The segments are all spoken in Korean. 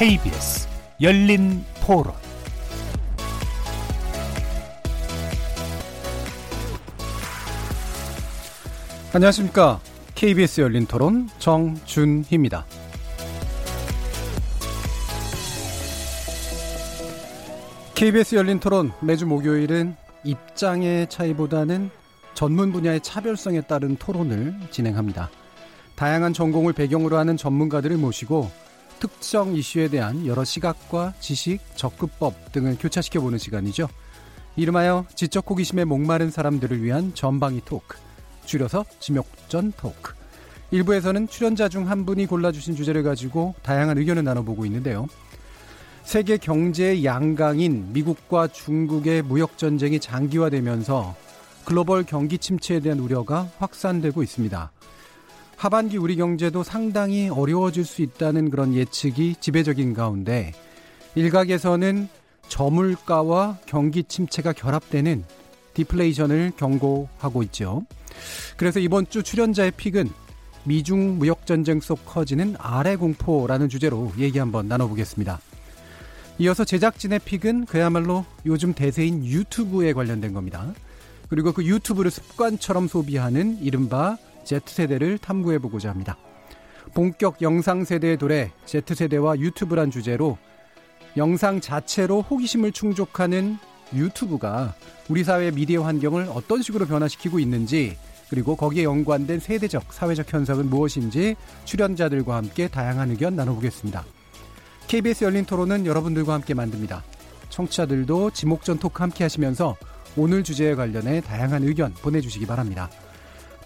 KBS 열린 토론 안녕하십니까. KBS 열린 토론 정준희입니다. KBS 열린 토론 매주 목요일은 입장의 차이보다는 전문 분야의 차별성에 따른 토론을 진행합니다. 다양한 전공을 배경으로 하는 전문가들을 모시고 특정 이슈에 대한 여러 시각과 지식, 접근법 등을 교차시켜보는 시간이죠. 이름하여 지적 호기심에 목마른 사람들을 위한 전방위 토크, 줄여서 지목전 토크. 일부에서는 출연자 중 한 분이 골라주신 주제를 가지고 다양한 의견을 나눠보고 있는데요. 세계 경제의 양강인 미국과 중국의 무역 전쟁이 장기화되면서 글로벌 경기 침체에 대한 우려가 확산되고 있습니다. 하반기 우리 경제도 상당히 어려워질 수 있다는 그런 예측이 지배적인 가운데 일각에서는 저물가와 경기 침체가 결합되는 디플레이션을 경고하고 있죠. 그래서 이번 주 출연자의 픽은 미중 무역 전쟁 속 커지는 아래 공포라는 주제로 얘기 한번 나눠보겠습니다. 이어서 제작진의 픽은 그야말로 요즘 대세인 유튜브에 관련된 겁니다. 그리고 그 유튜브를 습관처럼 소비하는 이른바 Z세대를 탐구해보고자 합니다. 본격 영상 세대의 도래 Z세대와 유튜브란 주제로 영상 자체로 호기심을 충족하는 유튜브가 우리 사회 미디어 환경을 어떤 식으로 변화시키고 있는지 그리고 거기에 연관된 세대적, 사회적 현상은 무엇인지 출연자들과 함께 다양한 의견 나눠보겠습니다. KBS 열린 토론은 여러분들과 함께 만듭니다. 청취자들도 지목전 토크 함께 하시면서 오늘 주제에 관련해 다양한 의견 보내주시기 바랍니다.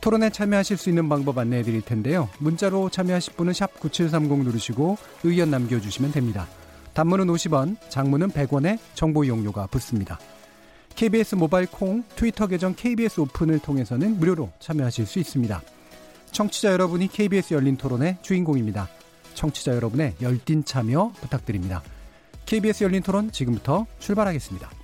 토론에 참여하실 수 있는 방법 안내해 드릴 텐데요. 문자로 참여하실 분은 9730 누르시고 의견 남겨주시면 됩니다. 단문은 50원, 장문은 100원에 정보 이용료가 붙습니다. KBS 모바일 콩, 트위터 계정 KBS 오픈을 통해서는 무료로 참여하실 수 있습니다. 청취자 여러분이 KBS 열린 토론의 주인공입니다. 청취자 여러분의 열띤 참여 부탁드립니다. KBS 열린 토론 지금부터 출발하겠습니다.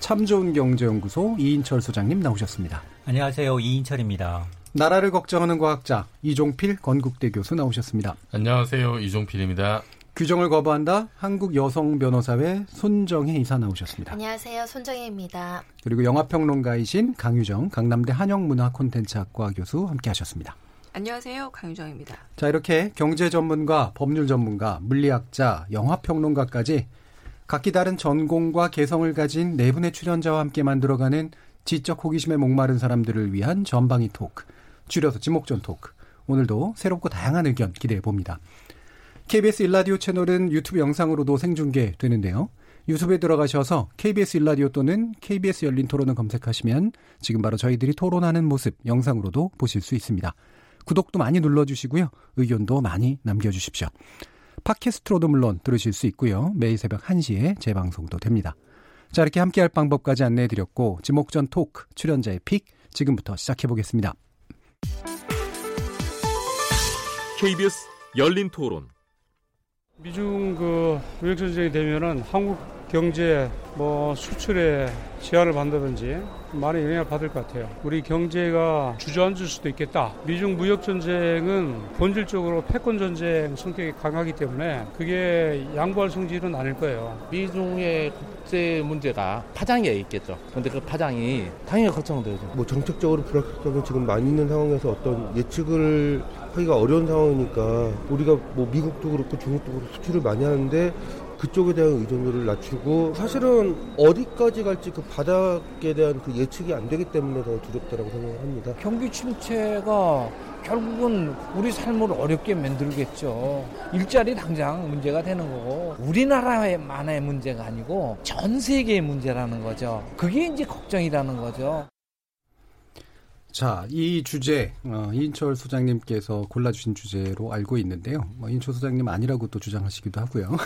참 좋은 경제연구소 이인철 소장님 나오셨습니다. 안녕하세요. 이인철입니다. 나라를 걱정하는 과학자 이종필 건국대 교수 나오셨습니다. 안녕하세요. 이종필입니다. 규정을 거부한다 한국 여성 변호사회 손정혜 이사 나오셨습니다. 안녕하세요. 손정혜입니다. 그리고 영화평론가이신 강유정 강남대 한영문화 콘텐츠학과 교수 함께 하셨습니다. 안녕하세요. 강유정입니다. 자, 이렇게 경제 전문가, 법률 전문가, 물리학자, 영화평론가까지 각기 다른 전공과 개성을 가진 네 분의 출연자와 함께 만들어가는 지적 호기심에 목마른 사람들을 위한 전방위 토크, 줄여서 지목전 토크. 오늘도 새롭고 다양한 의견 기대해 봅니다. KBS 일라디오 채널은 유튜브 영상으로도 생중계되는데요. 유튜브에 들어가셔서 KBS 일라디오 또는 KBS 열린 토론을 검색하시면 지금 바로 저희들이 토론하는 모습 영상으로도 보실 수 있습니다. 구독도 많이 눌러주시고요. 의견도 많이 남겨주십시오. 팟캐스트로도 물론 들으실 수 있고요. 매일 새벽 1시에 재방송도 됩니다. 자, 이렇게 함께할 방법까지 안내해 드렸고 지목전 토크 출연자의 픽 지금부터 시작해 보겠습니다. KBS 열린 토론 미중 그 무역 전쟁이 되면은 한국 경제 뭐 수출에 제한을 받는다든지 많이 영향을 받을 것 같아요. 우리 경제가 주저앉을 수도 있겠다. 미중 무역 전쟁은 본질적으로 패권 전쟁 성격이 강하기 때문에 그게 양보할 성질은 아닐 거예요. 미중의 국제 문제가 파장이 있겠죠. 근데 그 파장이 당연히 걱정되죠. 뭐 정책적으로 불확실성이 지금 많이 있는 상황에서 어떤 예측을 하기가 어려운 상황이니까 우리가 뭐 미국도 그렇고 중국도 그렇고 수출을 많이 하는데 그쪽에 대한 의존도를 낮추고 사실은 어디까지 갈지 그 바닥에 대한 그 예측이 안 되기 때문에 더 두렵다라고 생각합니다. 경기 침체가 결국은 우리 삶을 어렵게 만들겠죠. 일자리 당장 문제가 되는 거고 우리나라만의 문제가 아니고 전 세계의 문제라는 거죠. 그게 이제 걱정이라는 거죠. 자, 이 주제, 어, 이인철 소장님께서 골라주신 주제로 알고 있는데요. 뭐, 이인철 소장님 아니라고 또 주장하시기도 하고요.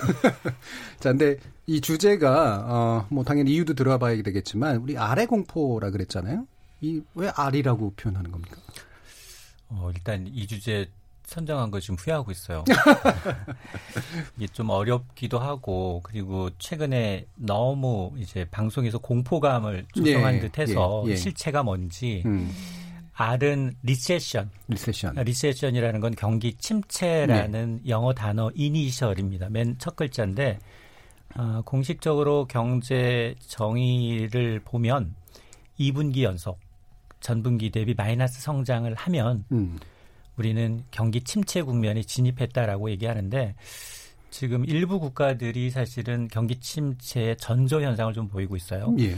자, 근데 이 주제가, 어, 뭐, 당연히 이유도 들어봐 봐야 되겠지만, 우리 아래 공포라 그랬잖아요. 이, 왜 알이라고 표현하는 겁니까? 어, 일단 이 주제 선정한 거 지금 후회하고 있어요. 이게 좀 어렵기도 하고 그리고 최근에 너무 이제 방송에서 공포감을 조성한 예, 듯해서 예, 예. 실체가 뭔지 음, R은 recession, recession. Recession이라는 건 경기 침체라는 네. 영어 단어 이니셜입니다. 맨 첫 글자인데 아, 공식적으로 경제 정의를 보면 2분기 연속 전분기 대비 마이너스 성장을 하면 음, 우리는 경기 침체 국면에 진입했다라고 얘기하는데 지금 일부 국가들이 사실은 경기 침체의 전조 현상을 좀 보이고 있어요. 예.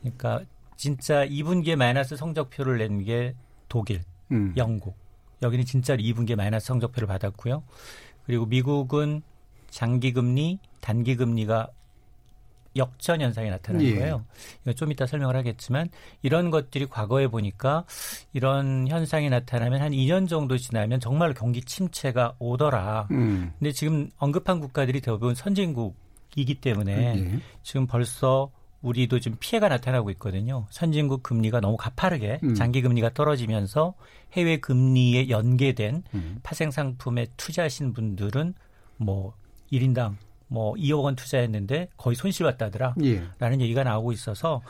그러니까 진짜 2분기에 마이너스 성적표를 낸 게 독일, 음, 영국. 여기는 진짜로 2분기에 마이너스 성적표를 받았고요. 그리고 미국은 장기 금리, 단기 금리가 역전 현상이 나타나는 예. 거예요. 이거 좀 이따 설명을 하겠지만 이런 것들이 과거에 보니까 이런 현상이 나타나면 한 2년 정도 지나면 정말 경기 침체가 오더라. 음, 근데 지금 언급한 국가들이 대부분 선진국이기 때문에 예. 지금 벌써 우리도 지금 피해가 나타나고 있거든요. 선진국 금리가 너무 가파르게 음. 장기 금리가 떨어지면서 해외 금리에 연계된 음. 파생 상품에 투자하신 분들은 뭐 1인당 뭐 2억 원 투자했는데 거의 손실 봤다더라. 예. 라는 얘기가 나오고 있어서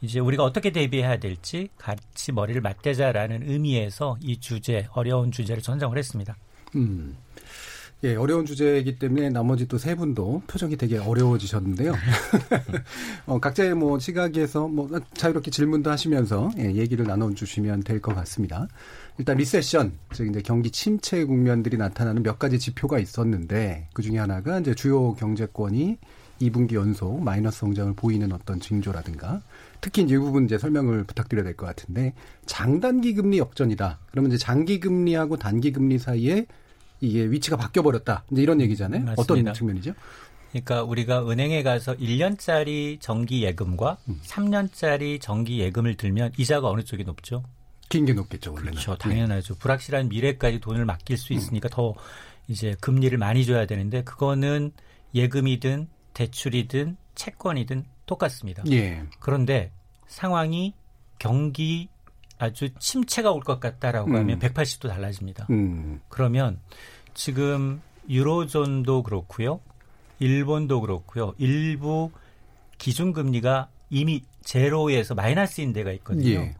이제 우리가 어떻게 대비해야 될지 같이 머리를 맞대자라는 의미에서 이 주제 어려운 주제를 선정을 했습니다. 음. 예, 어려운 주제이기 때문에 나머지 또 세 분도 표정이 되게 어려워지셨는데요. 어, 각자의 뭐 시각에서 뭐 자유롭게 질문도 하시면서 예, 얘기를 나눠 주시면 될 것 같습니다. 일단 리세션, 즉 이제 경기 침체 국면들이 나타나는 몇 가지 지표가 있었는데 그 중에 하나가 이제 주요 경제권이 2분기 연속 마이너스 성장을 보이는 어떤 징조라든가 특히 이 부분 이제 설명을 부탁드려야 될 것 같은데 장단기 금리 역전이다. 그러면 이제 장기 금리하고 단기 금리 사이에 이게 위치가 바뀌어 버렸다. 이제 이런 얘기잖아요. 맞습니다. 어떤 측면이죠? 그러니까 우리가 은행에 가서 1년짜리 정기 예금과 음. 3년짜리 정기 예금을 들면 이자가 어느 쪽이 높죠? 긴 게 높겠죠, 원래는. 그렇죠. 당연하죠. 불확실한 미래까지 돈을 맡길 수 있으니까 더 이제 금리를 많이 줘야 되는데 그거는 예금이든 대출이든 채권이든 똑같습니다. 예. 그런데 상황이 경기 아주 침체가 올 것 같다라고 음. 하면 180도 달라집니다. 음. 그러면 지금 유로존도 그렇고요. 일본도 그렇고요. 일부 기준금리가 이미 제로에서 마이너스인 데가 있거든요. 예.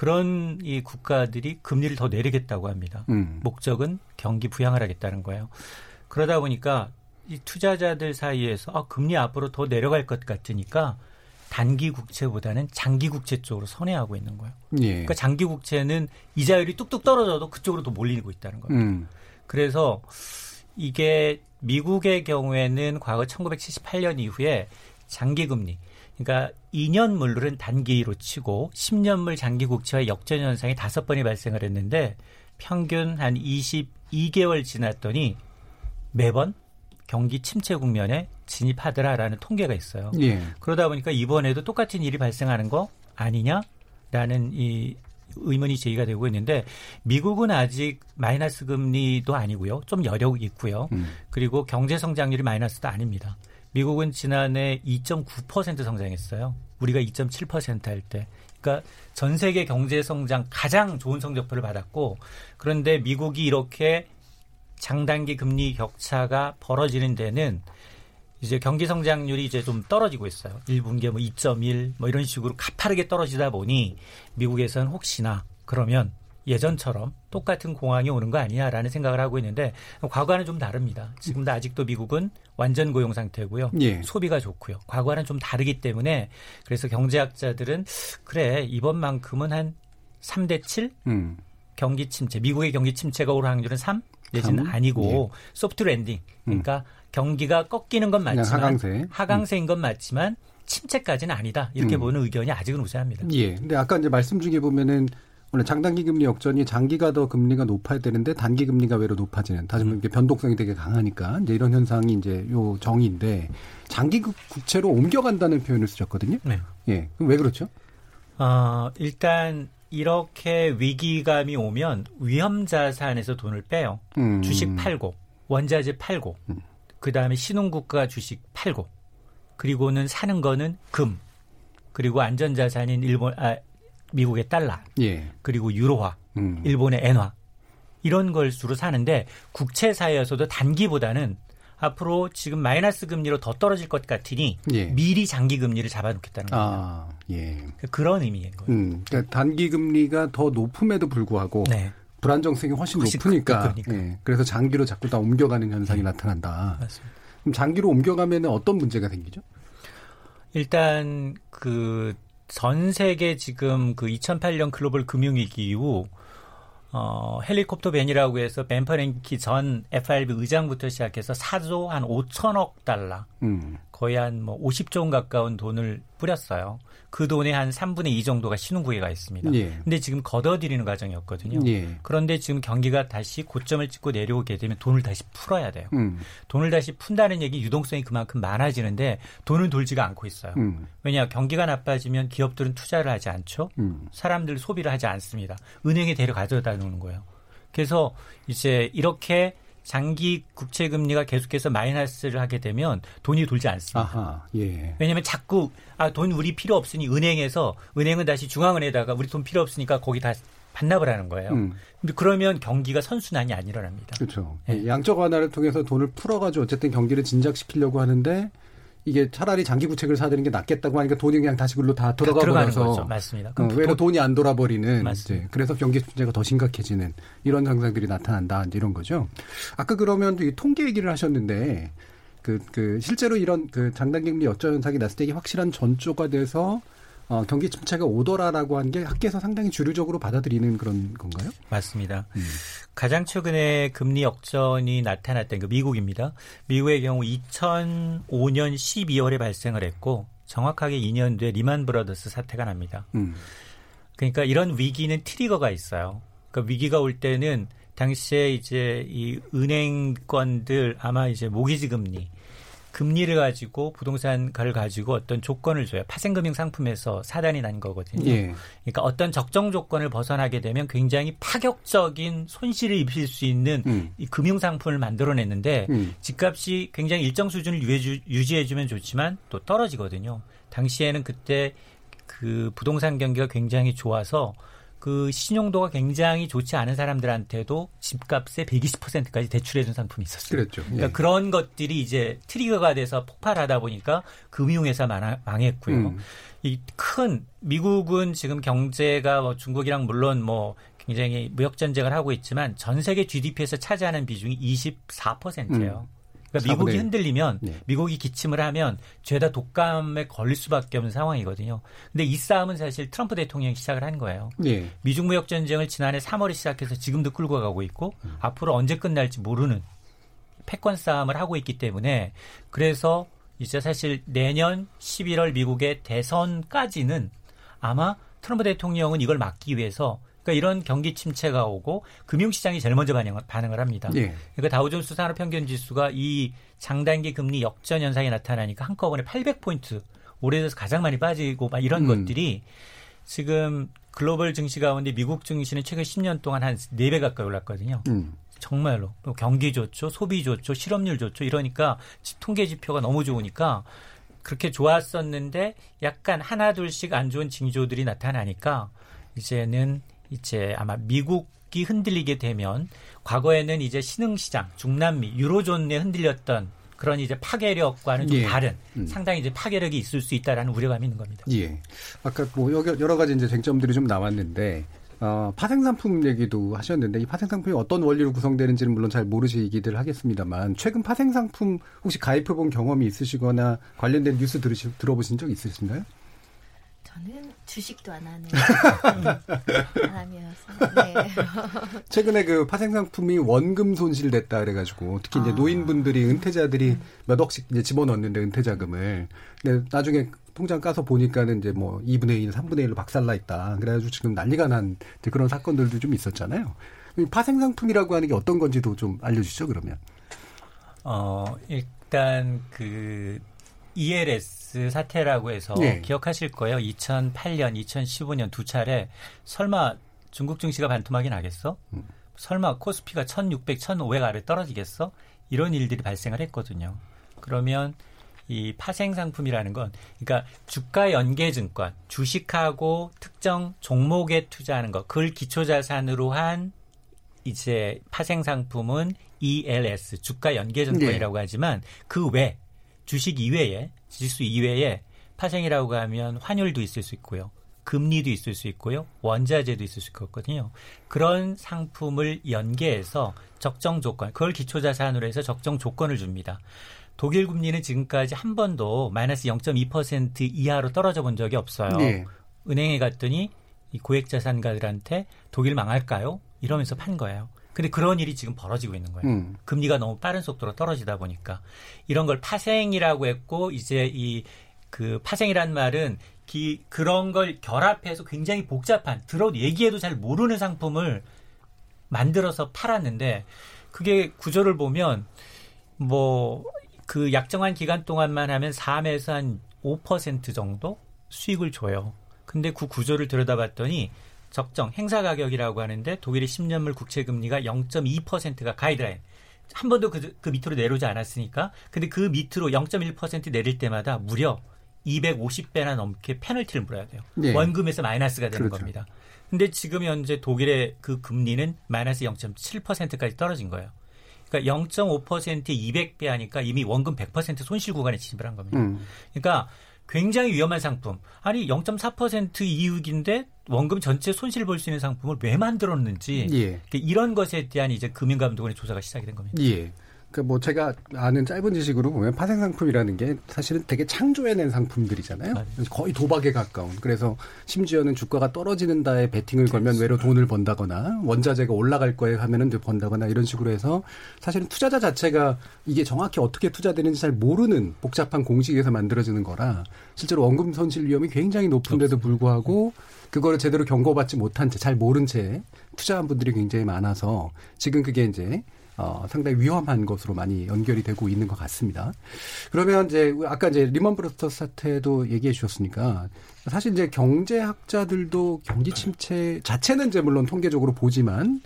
그런 이 국가들이 금리를 더 내리겠다고 합니다. 음. 목적은 경기 부양을 하겠다는 거예요. 그러다 보니까 이 투자자들 사이에서 아, 금리 앞으로 더 내려갈 것 같으니까 단기 국채보다는 장기 국채 쪽으로 선회하고 있는 거예요. 예. 그러니까 장기 국채는 이자율이 뚝뚝 떨어져도 그쪽으로 더 몰리고 있다는 거예요. 음. 그래서 이게 미국의 경우에는 과거 1978년 이후에 장기 금리 그러니까 2년물은 단기로 치고 10년물 장기 국채와 역전 현상이 다섯 번이 발생을 했는데 평균 한 22개월 지났더니 매번 경기 침체 국면에 진입하더라라는 통계가 있어요. 예. 그러다 보니까 이번에도 똑같은 일이 발생하는 거 아니냐라는 이 의문이 제기가 되고 있는데 미국은 아직 마이너스 금리도 아니고요. 좀 여력이 있고요. 음. 그리고 경제 성장률이 마이너스도 아닙니다. 미국은 지난해 2.9% 성장했어요. 우리가 2.7%할 때. 그러니까 전 세계 경제 성장 가장 좋은 성적표를 받았고 그런데 미국이 이렇게 장단기 금리 격차가 벌어지는 데는 이제 경기 성장률이 이제 좀 떨어지고 있어요. 1분기에 뭐 2.1 뭐 이런 식으로 가파르게 떨어지다 보니 미국에서는 혹시나 그러면 예전처럼 똑같은 공황이 오는 거 아니냐라는 생각을 하고 있는데 과거와는 좀 다릅니다. 지금도 아직도 미국은 완전 고용 상태고요. 예. 소비가 좋고요. 과거와는 좀 다르기 때문에 그래서 경제학자들은 그래 이번만큼은 한 3대 7 음. 경기 침체, 미국의 경기 침체가 올 확률은 3 내지는 삼? 아니고 soft landing. 그러니까 경기가 꺾이는 건 맞지만 하강세. 하강세인 건 맞지만 침체까지는 아니다. 이렇게 음. 보는 의견이 아직은 우세합니다. 예. 근데 아까 이제 말씀 중에 보면은 원래 장단기 금리 역전이 장기가 더 금리가 높아야 되는데 단기 금리가 외려 높아지는 다시 말해 음. 변동성이 되게 강하니까 이제 이런 현상이 이제 요 정의인데 장기 국- 국채로 옮겨간다는 표현을 쓰셨거든요. 네. 예. 그럼 왜 그렇죠? 어, 일단 이렇게 위기감이 오면 위험 자산에서 돈을 빼요. 음. 주식 팔고 원자재 팔고 그 다음에 신흥국가 주식 팔고 그리고는 사는 거는 금 그리고 안전자산인 일본 아 미국의 달러 예. 그리고 유로화 음. 일본의 엔화 이런 걸 주로 사는데 국채사에서도 단기보다는 앞으로 지금 마이너스 금리로 더 떨어질 것 같으니 예. 미리 장기 금리를 잡아놓겠다는 겁니다. 아, 예. 그런 의미인 거예요. 음, 그러니까 단기 금리가 더 높음에도 불구하고 네. 불안정성이 훨씬, 훨씬 높으니까, 크- 그러니까. 예, 그래서 장기로 자꾸 다 옮겨가는 현상이 나타난다. 맞습니다. 그럼 장기로 옮겨가면 어떤 문제가 생기죠? 일단 그 전 세계 지금 그 2008년 글로벌 금융위기 이후 어, 헬리콥터 벤이라고 해서 벤퍼랭키 전 FRB 의장부터 시작해서 4조 한 5천억 달러 음, 거의 한 뭐 50조 원 가까운 돈을 뿌렸어요. 그 돈의 한 3분의 2 정도가 신흥국에 있습니다. 예. 근데 지금 걷어들이는 과정이었거든요. 예. 그런데 지금 경기가 다시 고점을 찍고 내려오게 되면 돈을 다시 풀어야 돼요. 음, 돈을 다시 푼다는 얘기 유동성이 그만큼 많아지는데 돈은 돌지가 않고 있어요. 음, 왜냐 경기가 나빠지면 기업들은 투자를 하지 않죠. 음. 사람들 소비를 하지 않습니다. 은행에 데려가져다 놓는 거예요. 그래서 이제 이렇게 장기 국채 금리가 계속해서 마이너스를 하게 되면 돈이 돌지 않습니다. 아하, 예. 왜냐하면 자꾸 아 돈 우리 필요 없으니 은행에서 은행은 다시 중앙은행에다가 우리 돈 필요 없으니까 거기 다 반납을 하는 거예요. 음. 근데 그러면 경기가 선순환이 안 일어납니다. 그렇죠. 예. 양적 완화를 통해서 돈을 풀어가지고 어쨌든 경기를 진작시키려고 하는데 이게 차라리 장기 구책을 사드는 게 낫겠다고 하니까 돈이 그냥 다시 글로 다 들어가 들어가는 버려서. 맞습니다. 어, 그럼 외로 돈- 돈이 안 돌아버리는 맞습니다. 이제 그래서 경기 문제가 더 심각해지는 이런 현상들이 나타난다 이런 거죠. 아까 그러면 이 통계 얘기를 하셨는데 그, 그 실제로 이런 그 장단기금리 역전 현상이 났을 때 이게 확실한 전조가 돼서 어, 경기 침체가 오더라라고 한 게 학계에서 상당히 주류적으로 받아들이는 그런 건가요? 맞습니다. 음. 가장 최근에 금리 역전이 나타났던 그 미국입니다. 미국의 경우 2005년 12월에 발생을 했고 정확하게 2년 뒤에 리만 브라더스 사태가 납니다. 음. 그러니까 이런 위기는 트리거가 있어요. 그러니까 위기가 올 때는 당시에 이제 이 은행권들 아마 이제 모기지 금리 금리를 가지고 부동산가를 가지고 어떤 조건을 줘요. 파생금융 상품에서 사단이 난 거거든요. 예. 그러니까 어떤 적정 조건을 벗어나게 되면 굉장히 파격적인 손실을 입힐 수 있는 음. 이 금융 상품을 만들어냈는데 음. 집값이 굉장히 일정 수준을 유지해주면 좋지만 또 떨어지거든요. 당시에는 그때 그 부동산 경기가 굉장히 좋아서 그 신용도가 굉장히 좋지 않은 사람들한테도 집값의 120%까지 대출해준 상품이 있었어요. 그랬죠. 그러니까 예. 그런 것들이 이제 트리거가 돼서 폭발하다 보니까 금융회사 망- 망했고요. 음. 이큰 미국은 지금 경제가 뭐 중국이랑 물론 뭐 굉장히 무역 전쟁을 하고 있지만 전 세계 GDP에서 차지하는 비중이 24%예요. 그러니까 미국이 4분의 1. 흔들리면 네. 미국이 기침을 하면 죄다 독감에 걸릴 수밖에 없는 상황이거든요. 근데 이 싸움은 사실 트럼프 대통령이 시작을 한 거예요. 예. 미중 무역 전쟁을 지난해 3월에 시작해서 지금도 끌고 가고 있고 음. 앞으로 언제 끝날지 모르는 패권 싸움을 하고 있기 때문에 그래서 이제 사실 내년 11월 미국의 대선까지는 아마 트럼프 대통령은 이걸 막기 위해서 그러니까 이런 경기 침체가 오고 금융시장이 제일 먼저 반응을, 반응을 합니다. 예. 그러니까 다우존스 산업평균 지수가 이 장단기 금리 역전 현상이 나타나니까 한꺼번에 800포인트 오래돼서 가장 많이 빠지고 막 이런 음. 것들이 지금 글로벌 증시 가운데 미국 증시는 최근 10년 동안 한 4배 가까이 올랐거든요. 음. 정말로 뭐 경기 좋죠, 소비 좋죠, 실업률 좋죠. 이러니까 지- 통계 지표가 너무 좋으니까 그렇게 좋았었는데 약간 하나 둘씩 안 좋은 징조들이 나타나니까 이제는 이제 아마 미국이 흔들리게 되면 과거에는 이제 신흥시장, 중남미, 유로존에 흔들렸던 그런 이제 파괴력과는 좀 예. 다른 음. 상당히 이제 파괴력이 있을 수 있다라는 우려감이 있는 겁니다. 예. 아까 뭐 여러, 가지 이제 쟁점들이 좀 나왔는데 어, 파생상품 얘기도 하셨는데 이 파생상품이 어떤 원리로 구성되는지는 물론 잘 모르시기들 하겠습니다만 최근 파생상품 혹시 가입해본 경험이 있으시거나 관련된 뉴스 들으시, 들어보신 적 있으신가요? 저는 주식도 안 하는 사람이어서 네. 최근에 그 파생상품이 원금 손실됐다 그래가지고 특히 이제 아. 노인분들이 은퇴자들이 몇 억씩 이제 집어넣는데 은퇴자금을 근데 나중에 통장 까서 보니까는 이제 뭐 2분의 1, 3분의 1로 박살나 있다. 그래가지고 지금 난리가 난 이제 그런 사건들도 좀 있었잖아요. 이 파생상품이라고 하는 게 어떤 건지도 좀 알려주시죠 그러면. 어, 일단 그 ELS 사태라고 해서 네. 기억하실 거예요. 2008년, 2015년 두 차례 설마 중국 증시가 반토막이 나겠어? 음. 설마 코스피가 1600, 1500 아래 떨어지겠어? 이런 일들이 발생을 했거든요. 그러면 이 파생 상품이라는 건 그러니까 주가 연계 증권, 주식하고 특정 종목에 투자하는 거, 그걸 기초 자산으로 한 이제 파생 상품은 ELS 주가 연계 증권이라고 하지만 그 외 주식 이외에 지수 이외에 파생이라고 하면 환율도 있을 수 있고요. 금리도 있을 수 있고요. 원자재도 있을 수 있거든요. 그런 상품을 연계해서 적정 조건, 그걸 기초 자산으로 해서 적정 조건을 줍니다. 독일 금리는 지금까지 한 번도 마이너스 0.2% 이하로 떨어져 본 적이 없어요. 네. 은행에 갔더니 이 고액 자산가들한테 독일 망할까요? 이러면서 판 거예요. 근데 그런 일이 지금 벌어지고 있는 거예요. 음. 금리가 너무 빠른 속도로 떨어지다 보니까 이런 걸 파생이라고 했고 이제 이 그 파생이란 말은 기, 그런 걸 결합해서 굉장히 복잡한 들어 얘기해도 잘 모르는 상품을 만들어서 팔았는데 그게 구조를 보면 뭐 그 약정한 기간 동안만 하면 3에서 한 5% 정도 수익을 줘요. 근데 그 구조를 들여다봤더니 적정 행사 가격이라고 하는데 독일의 10년물 국채 금리가 0.2%가 가이드라인. 한 번도 그, 그 밑으로 내려오지 않았으니까. 근데 그 밑으로 0.1% 내릴 때마다 무려 250배나 넘게 페널티를 물어야 돼요. 네. 원금에서 마이너스가 되는 그렇죠. 겁니다. 근데 지금 현재 독일의 그 금리는 마이너스 0.7%까지 떨어진 거예요. 그러니까 0.5%에 200배 하니까 이미 원금 100% 손실 구간에 진입을 한 겁니다. 음. 그러니까 굉장히 위험한 상품. 아니 0.4% 이익인데 원금 전체 손실 볼 수 있는 상품을 왜 만들었는지 예. 그러니까 이런 것에 대한 이제 금융감독원의 조사가 시작이 된 겁니다. 예. 그뭐 제가 아는 짧은 지식으로 보면 파생 상품이라는 게 사실은 되게 창조해낸 상품들이잖아요. 거의 도박에 가까운. 그래서 심지어는 주가가 떨어지는 다에 베팅을 걸면 외로 돈을 번다거나 원자재가 올라갈 거에 하면은 번다거나 이런 식으로 해서 사실은 투자자 자체가 이게 정확히 어떻게 투자되는지 잘 모르는 복잡한 공식에서 만들어지는 거라 실제로 원금 손실 위험이 굉장히 높은데도 불구하고 그거를 제대로 경고받지 못한 채 잘 모른 채 투자한 분들이 굉장히 많아서 지금 그게 이제 어, 상당히 위험한 것으로 많이 연결이 되고 있는 것 같습니다. 그러면 이제 아까 이제 리먼 브러스터스 사태도 얘기해 주셨으니까 사실 이제 경제학자들도 경기 침체 자체는 이제 물론 통계적으로 보지만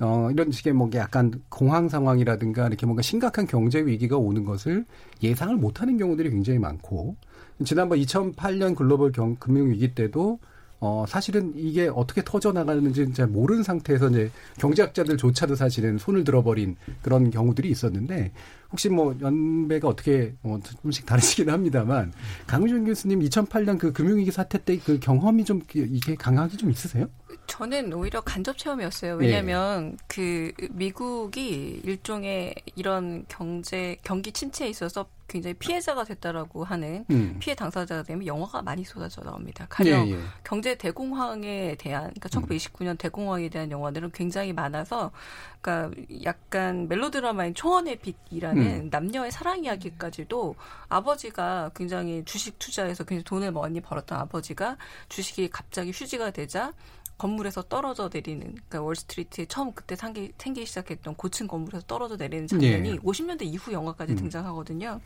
어, 이런 식의 뭐 약간 공황 상황이라든가 이렇게 뭔가 심각한 경제 위기가 오는 것을 예상을 못하는 경우들이 굉장히 많고 지난번 2008년 글로벌 경, 금융위기 때도 어, 사실은 이게 어떻게 터져나가는지 잘 모르는 상태에서 이제 경제학자들조차도 사실은 손을 들어버린 그런 경우들이 있었는데 혹시 뭐 연배가 어떻게 뭐 조금씩 다르시긴 합니다만 강우준 교수님 2008년 그 금융위기 사태 때 그 경험이 좀 이게 강하게 좀 있으세요? 저는 오히려 간접 체험이었어요. 네. 왜냐하면 그 미국이 일종의 이런 경제 경기 침체에 있어서 굉장히 피해자가 됐다라고 하는 음. 피해 당사자가 되면 영화가 많이 쏟아져 나옵니다. 가령 예, 예. 경제 대공황에 대한 그러니까 1929년 대공황에 대한 영화들은 굉장히 많아서 그러니까 약간 멜로드라마인 초원의 빛이라는 음. 남녀의 사랑 이야기까지도 아버지가 굉장히 주식 투자해서 굉장히 돈을 많이 벌었던 아버지가 주식이 갑자기 휴지가 되자 건물에서 떨어져 내리는 그러니까 월스트리트에 처음 그때 생기, 생기기 시작했던 고층 건물에서 떨어져 내리는 장면이 예. 50년대 이후 영화까지 음. 등장하거든요.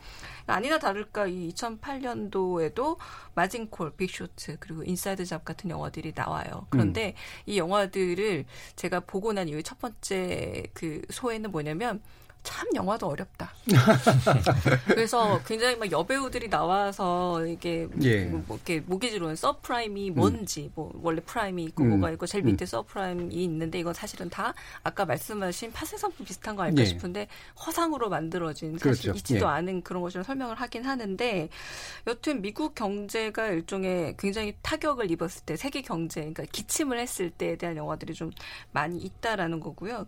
아니나 다를까 이 2008년도에도 마진콜, 빅쇼트 그리고 인사이드 잡 같은 영화들이 나와요. 그런데 이 영화들을 제가 보고 난 이후에 첫 번째 그 소회는 뭐냐면 참 영화도 어렵다. 그래서 굉장히 막 여배우들이 나와서 이게 예. 뭐, 뭐 이렇게 모기지론은 subprime이 뭔지 뭐 원래 prime이 있고 음. 뭐가 있고 제일 밑에 음. subprime이 있는데 이건 사실은 다 아까 말씀하신 파생 상품 비슷한 거 아닐까 예. 싶은데 허상으로 만들어진 사실 그렇죠. 있지도 예. 않은 그런 것으로 설명을 하긴 하는데 여튼 미국 경제가 일종의 굉장히 타격을 입었을 때 세계 경제 그러니까 기침을 했을 때에 대한 영화들이 좀 많이 있다라는 거고요.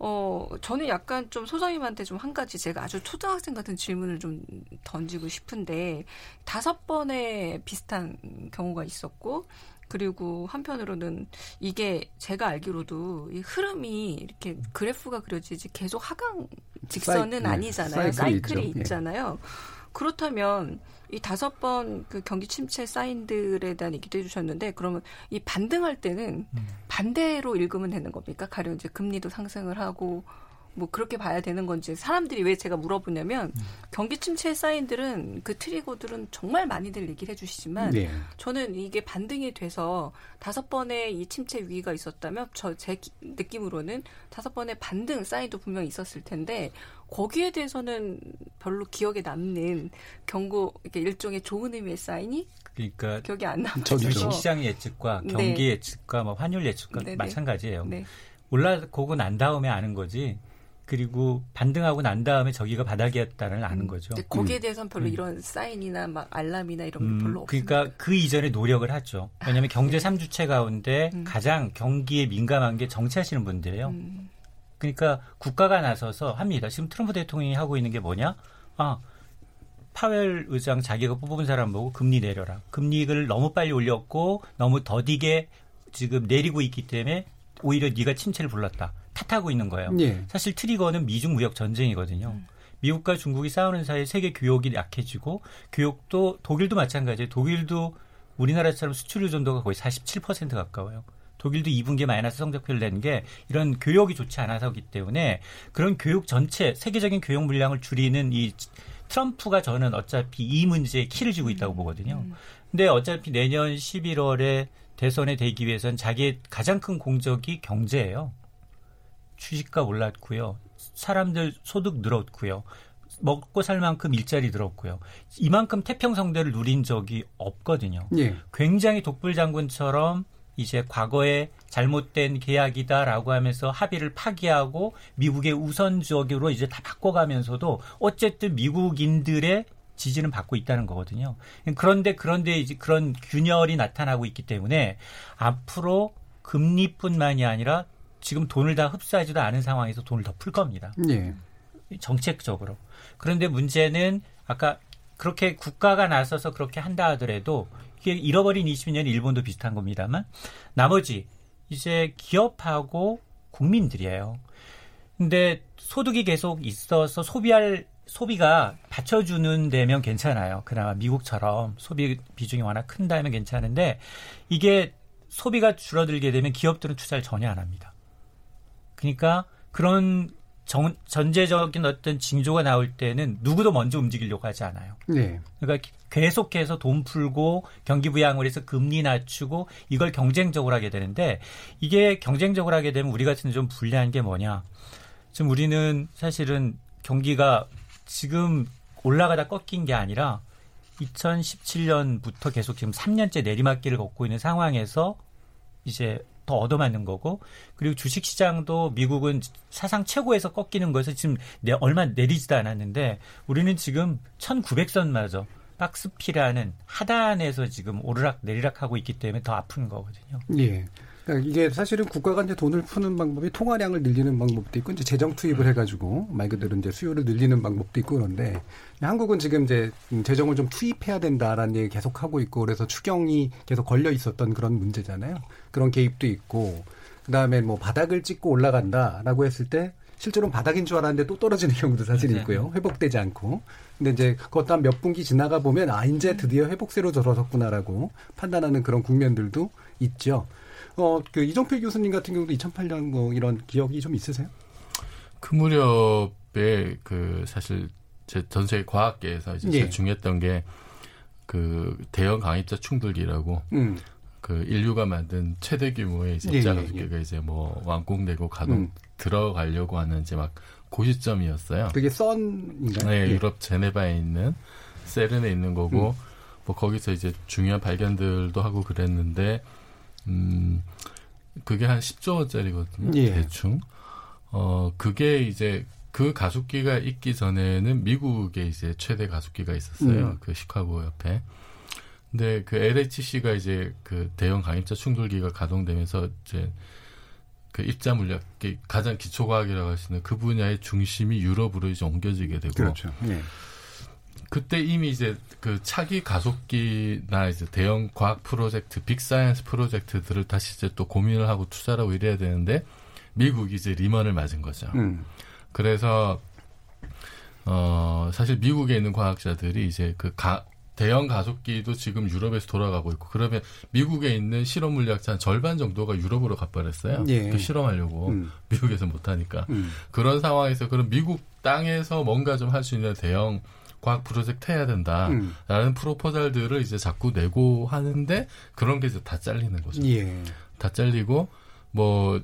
어, 저는 약간 좀 소장 님한테 좀 한 가지 제가 아주 초등학생 같은 질문을 좀 던지고 싶은데 다섯 번의 비슷한 경우가 있었고 그리고 한편으로는 이게 제가 알기로도 이 흐름이 이렇게 그래프가 그려지지 계속 하강 직선은 사이- 네, 아니잖아요. 사이클이 있죠. 예. 있잖아요. 그렇다면 이 다섯 번 그 경기 침체 사인들에 대한 얘기도 해주셨는데 그러면 이 반등할 때는 반대로 읽으면 되는 겁니까? 가령 이제 금리도 상승을 하고 뭐 그렇게 봐야 되는 건지 사람들이 왜 제가 물어보냐면 음. 경기 침체 사인들은 그 트리거들은 정말 많이들 얘기를 해주시지만 네. 저는 이게 반등이 돼서 다섯 번의 이 침체 위기가 있었다면 저 제 느낌으로는 다섯 번의 반등 사인도 분명히 있었을 텐데 거기에 대해서는 별로 기억에 남는 경고 이렇게 일종의 좋은 의미의 사인이 그러니까 기억이 안 남아요. 주식 시장 예측과 네. 경기 네. 예측과 뭐 환율 예측과 네네. 마찬가지예요. 네. 올라오고 난 다음에 아는 거지. 그리고 반등하고 난 다음에 저기가 바닥이었다는 아는 음. 거죠. 거기에 음. 대해서는 별로 음. 이런 사인이나 막 알람이나 이런 게 음, 별로 없어요. 그러니까 그 이전에 노력을 하죠. 왜냐하면 경제 3주체 가운데 음. 가장 경기에 민감한 게 정치하시는 분들이에요. 음. 그러니까 국가가 나서서 합니다. 지금 트럼프 대통령이 하고 있는 게 뭐냐? 아, 파웰 의장 자기가 뽑은 사람 보고 금리 내려라. 금리를 너무 빨리 올렸고 너무 더디게 지금 내리고 있기 때문에 오히려 네가 침체를 불렀다. 탓하고 있는 거예요. 예. 사실 트리거는 미중 무역 전쟁이거든요. 음. 미국과 중국이 싸우는 사이에 세계 교역이 약해지고 교역도 독일도 마찬가지예요. 독일도 우리나라처럼 수출 의존도가 거의 47% 가까워요. 독일도 2분기에 마이너스 성적표를 낸 게 이런 교역이 좋지 않아서기 때문에 그런 교육 전체 세계적인 교역 물량을 줄이는 이 트럼프가 저는 어차피 이 문제에 키를 쥐고 있다고 보거든요. 음. 근데 어차피 내년 11월에 대선에 되기 위해서는 자기의 가장 큰 공적이 경제예요. 주식가 올랐고요. 사람들 소득 늘었고요. 먹고 살 만큼 일자리 늘었고요. 이만큼 태평성대를 누린 적이 없거든요. 예. 굉장히 독불 장군처럼 이제 과거에 잘못된 계약이다라고 하면서 합의를 파기하고 미국의 우선적으로 이제 다 바꿔가면서도 어쨌든 미국인들의 지지는 받고 있다는 거거든요. 그런데 그런데 이제 그런 균열이 나타나고 있기 때문에 앞으로 금리뿐만이 아니라 지금 돈을 다 흡수하지도 않은 상황에서 돈을 더 풀 겁니다. 네. 정책적으로. 그런데 문제는 아까 그렇게 국가가 나서서 그렇게 한다 하더라도 이게 잃어버린 20년 일본도 비슷한 겁니다만 나머지 이제 기업하고 국민들이에요. 근데 소득이 계속 있어서 소비할 소비가 받쳐주는 데면 괜찮아요. 그나마 미국처럼 소비 비중이 워낙 큰다면 괜찮은데 이게 소비가 줄어들게 되면 기업들은 투자를 전혀 안 합니다. 그러니까 그런 정, 전제적인 어떤 징조가 나올 때는 누구도 먼저 움직이려고 하지 않아요. 네. 그러니까 계속해서 돈 풀고 경기 부양을 해서 금리 낮추고 이걸 경쟁적으로 하게 되는데 이게 경쟁적으로 하게 되면 우리 같은 좀 불리한 게 뭐냐. 지금 우리는 사실은 경기가 지금 올라가다 꺾인 게 아니라 2017년부터 계속 지금 3년째 내리막길을 걷고 있는 상황에서 이제 더 얻어맞는 거고 그리고 주식 시장도 미국은 사상 최고에서 꺾이는 것을 지금 내, 얼마 내리지도 않았는데 우리는 지금 1900선 마저 박스피라는 하단에서 지금 오르락 내리락 하고 있기 때문에 더 아픈 거거든요. 예. 그러니까 이게 사실은 국가가 이제 돈을 푸는 방법이 통화량을 늘리는 방법도 있고 이제 재정 투입을 해가지고 말 그대로 이제 수요를 늘리는 방법도 있고 그런데 한국은 지금 이제 재정을 좀 투입해야 된다라는 얘기 계속 하고 있고 그래서 추경이 계속 걸려 있었던 그런 문제잖아요. 그런 개입도 있고 그다음에 뭐 바닥을 찍고 올라간다라고 했을 때 실제로는 바닥인 줄 알았는데 또 떨어지는 경우도 사실 있고요. 회복되지 않고. 근데 이제 그것도 한 몇 분기 지나가 보면 아 이제 드디어 회복세로 들어섰구나라고 판단하는 그런 국면들도 있죠. 어, 그 이정필 교수님 같은 경우도 2008년 뭐 이런 기억이 좀 있으세요? 그 무렵에 그 사실 제 전 세계 과학계에서 이제 예. 중요했던 게 그 대형 강입자 충돌기라고 음. 그 인류가 만든 최대 규모의 이제 입자 가속기가 예, 예, 예. 이제 뭐 완공되고 가동 음. 들어가려고 하는 이제 막 고시점이었어요. 그게 썬인가요? 네, 예. 유럽 제네바에 있는 세른에 있는 거고 음. 뭐 거기서 이제 중요한 발견들도 하고 그랬는데 음, 그게 한 10조 원짜리거든요. 예. 대충. 어, 그게 이제 그 가속기가 있기 전에는 미국에 이제 최대 가속기가 있었어요. 음. 그 시카고 옆에. 근데 그 LHC가 이제 그 대형 강입자 충돌기가 가동되면서 이제 그 입자 물리학 가장 기초 과학이라고 할 수 있는 그 분야의 중심이 유럽으로 이제 옮겨지게 되고 그렇죠. 예. 그때 이미 이제 그 차기 가속기나 이제 대형 과학 프로젝트, big science 프로젝트들을 다시 이제 또 고민을 하고 투자를 하고 이래야 되는데 미국이 이제 리먼을 맞은 거죠. 음. 그래서 어 사실 미국에 있는 과학자들이 이제 그 가, 대형 가속기도 지금 유럽에서 돌아가고 있고 그러면 미국에 있는 실험 물리학자 한 절반 정도가 유럽으로 가버렸어요. 예. 그 실험하려고 음. 미국에서 못하니까 음. 그런 상황에서 그럼 미국 땅에서 뭔가 좀 할 수 있는 대형 과학 프로젝트 해야 된다라는 음. 프로포잘들을 이제 자꾸 내고 하는데 그런 게 이제 다 잘리는 거죠. 예. 다 잘리고 뭐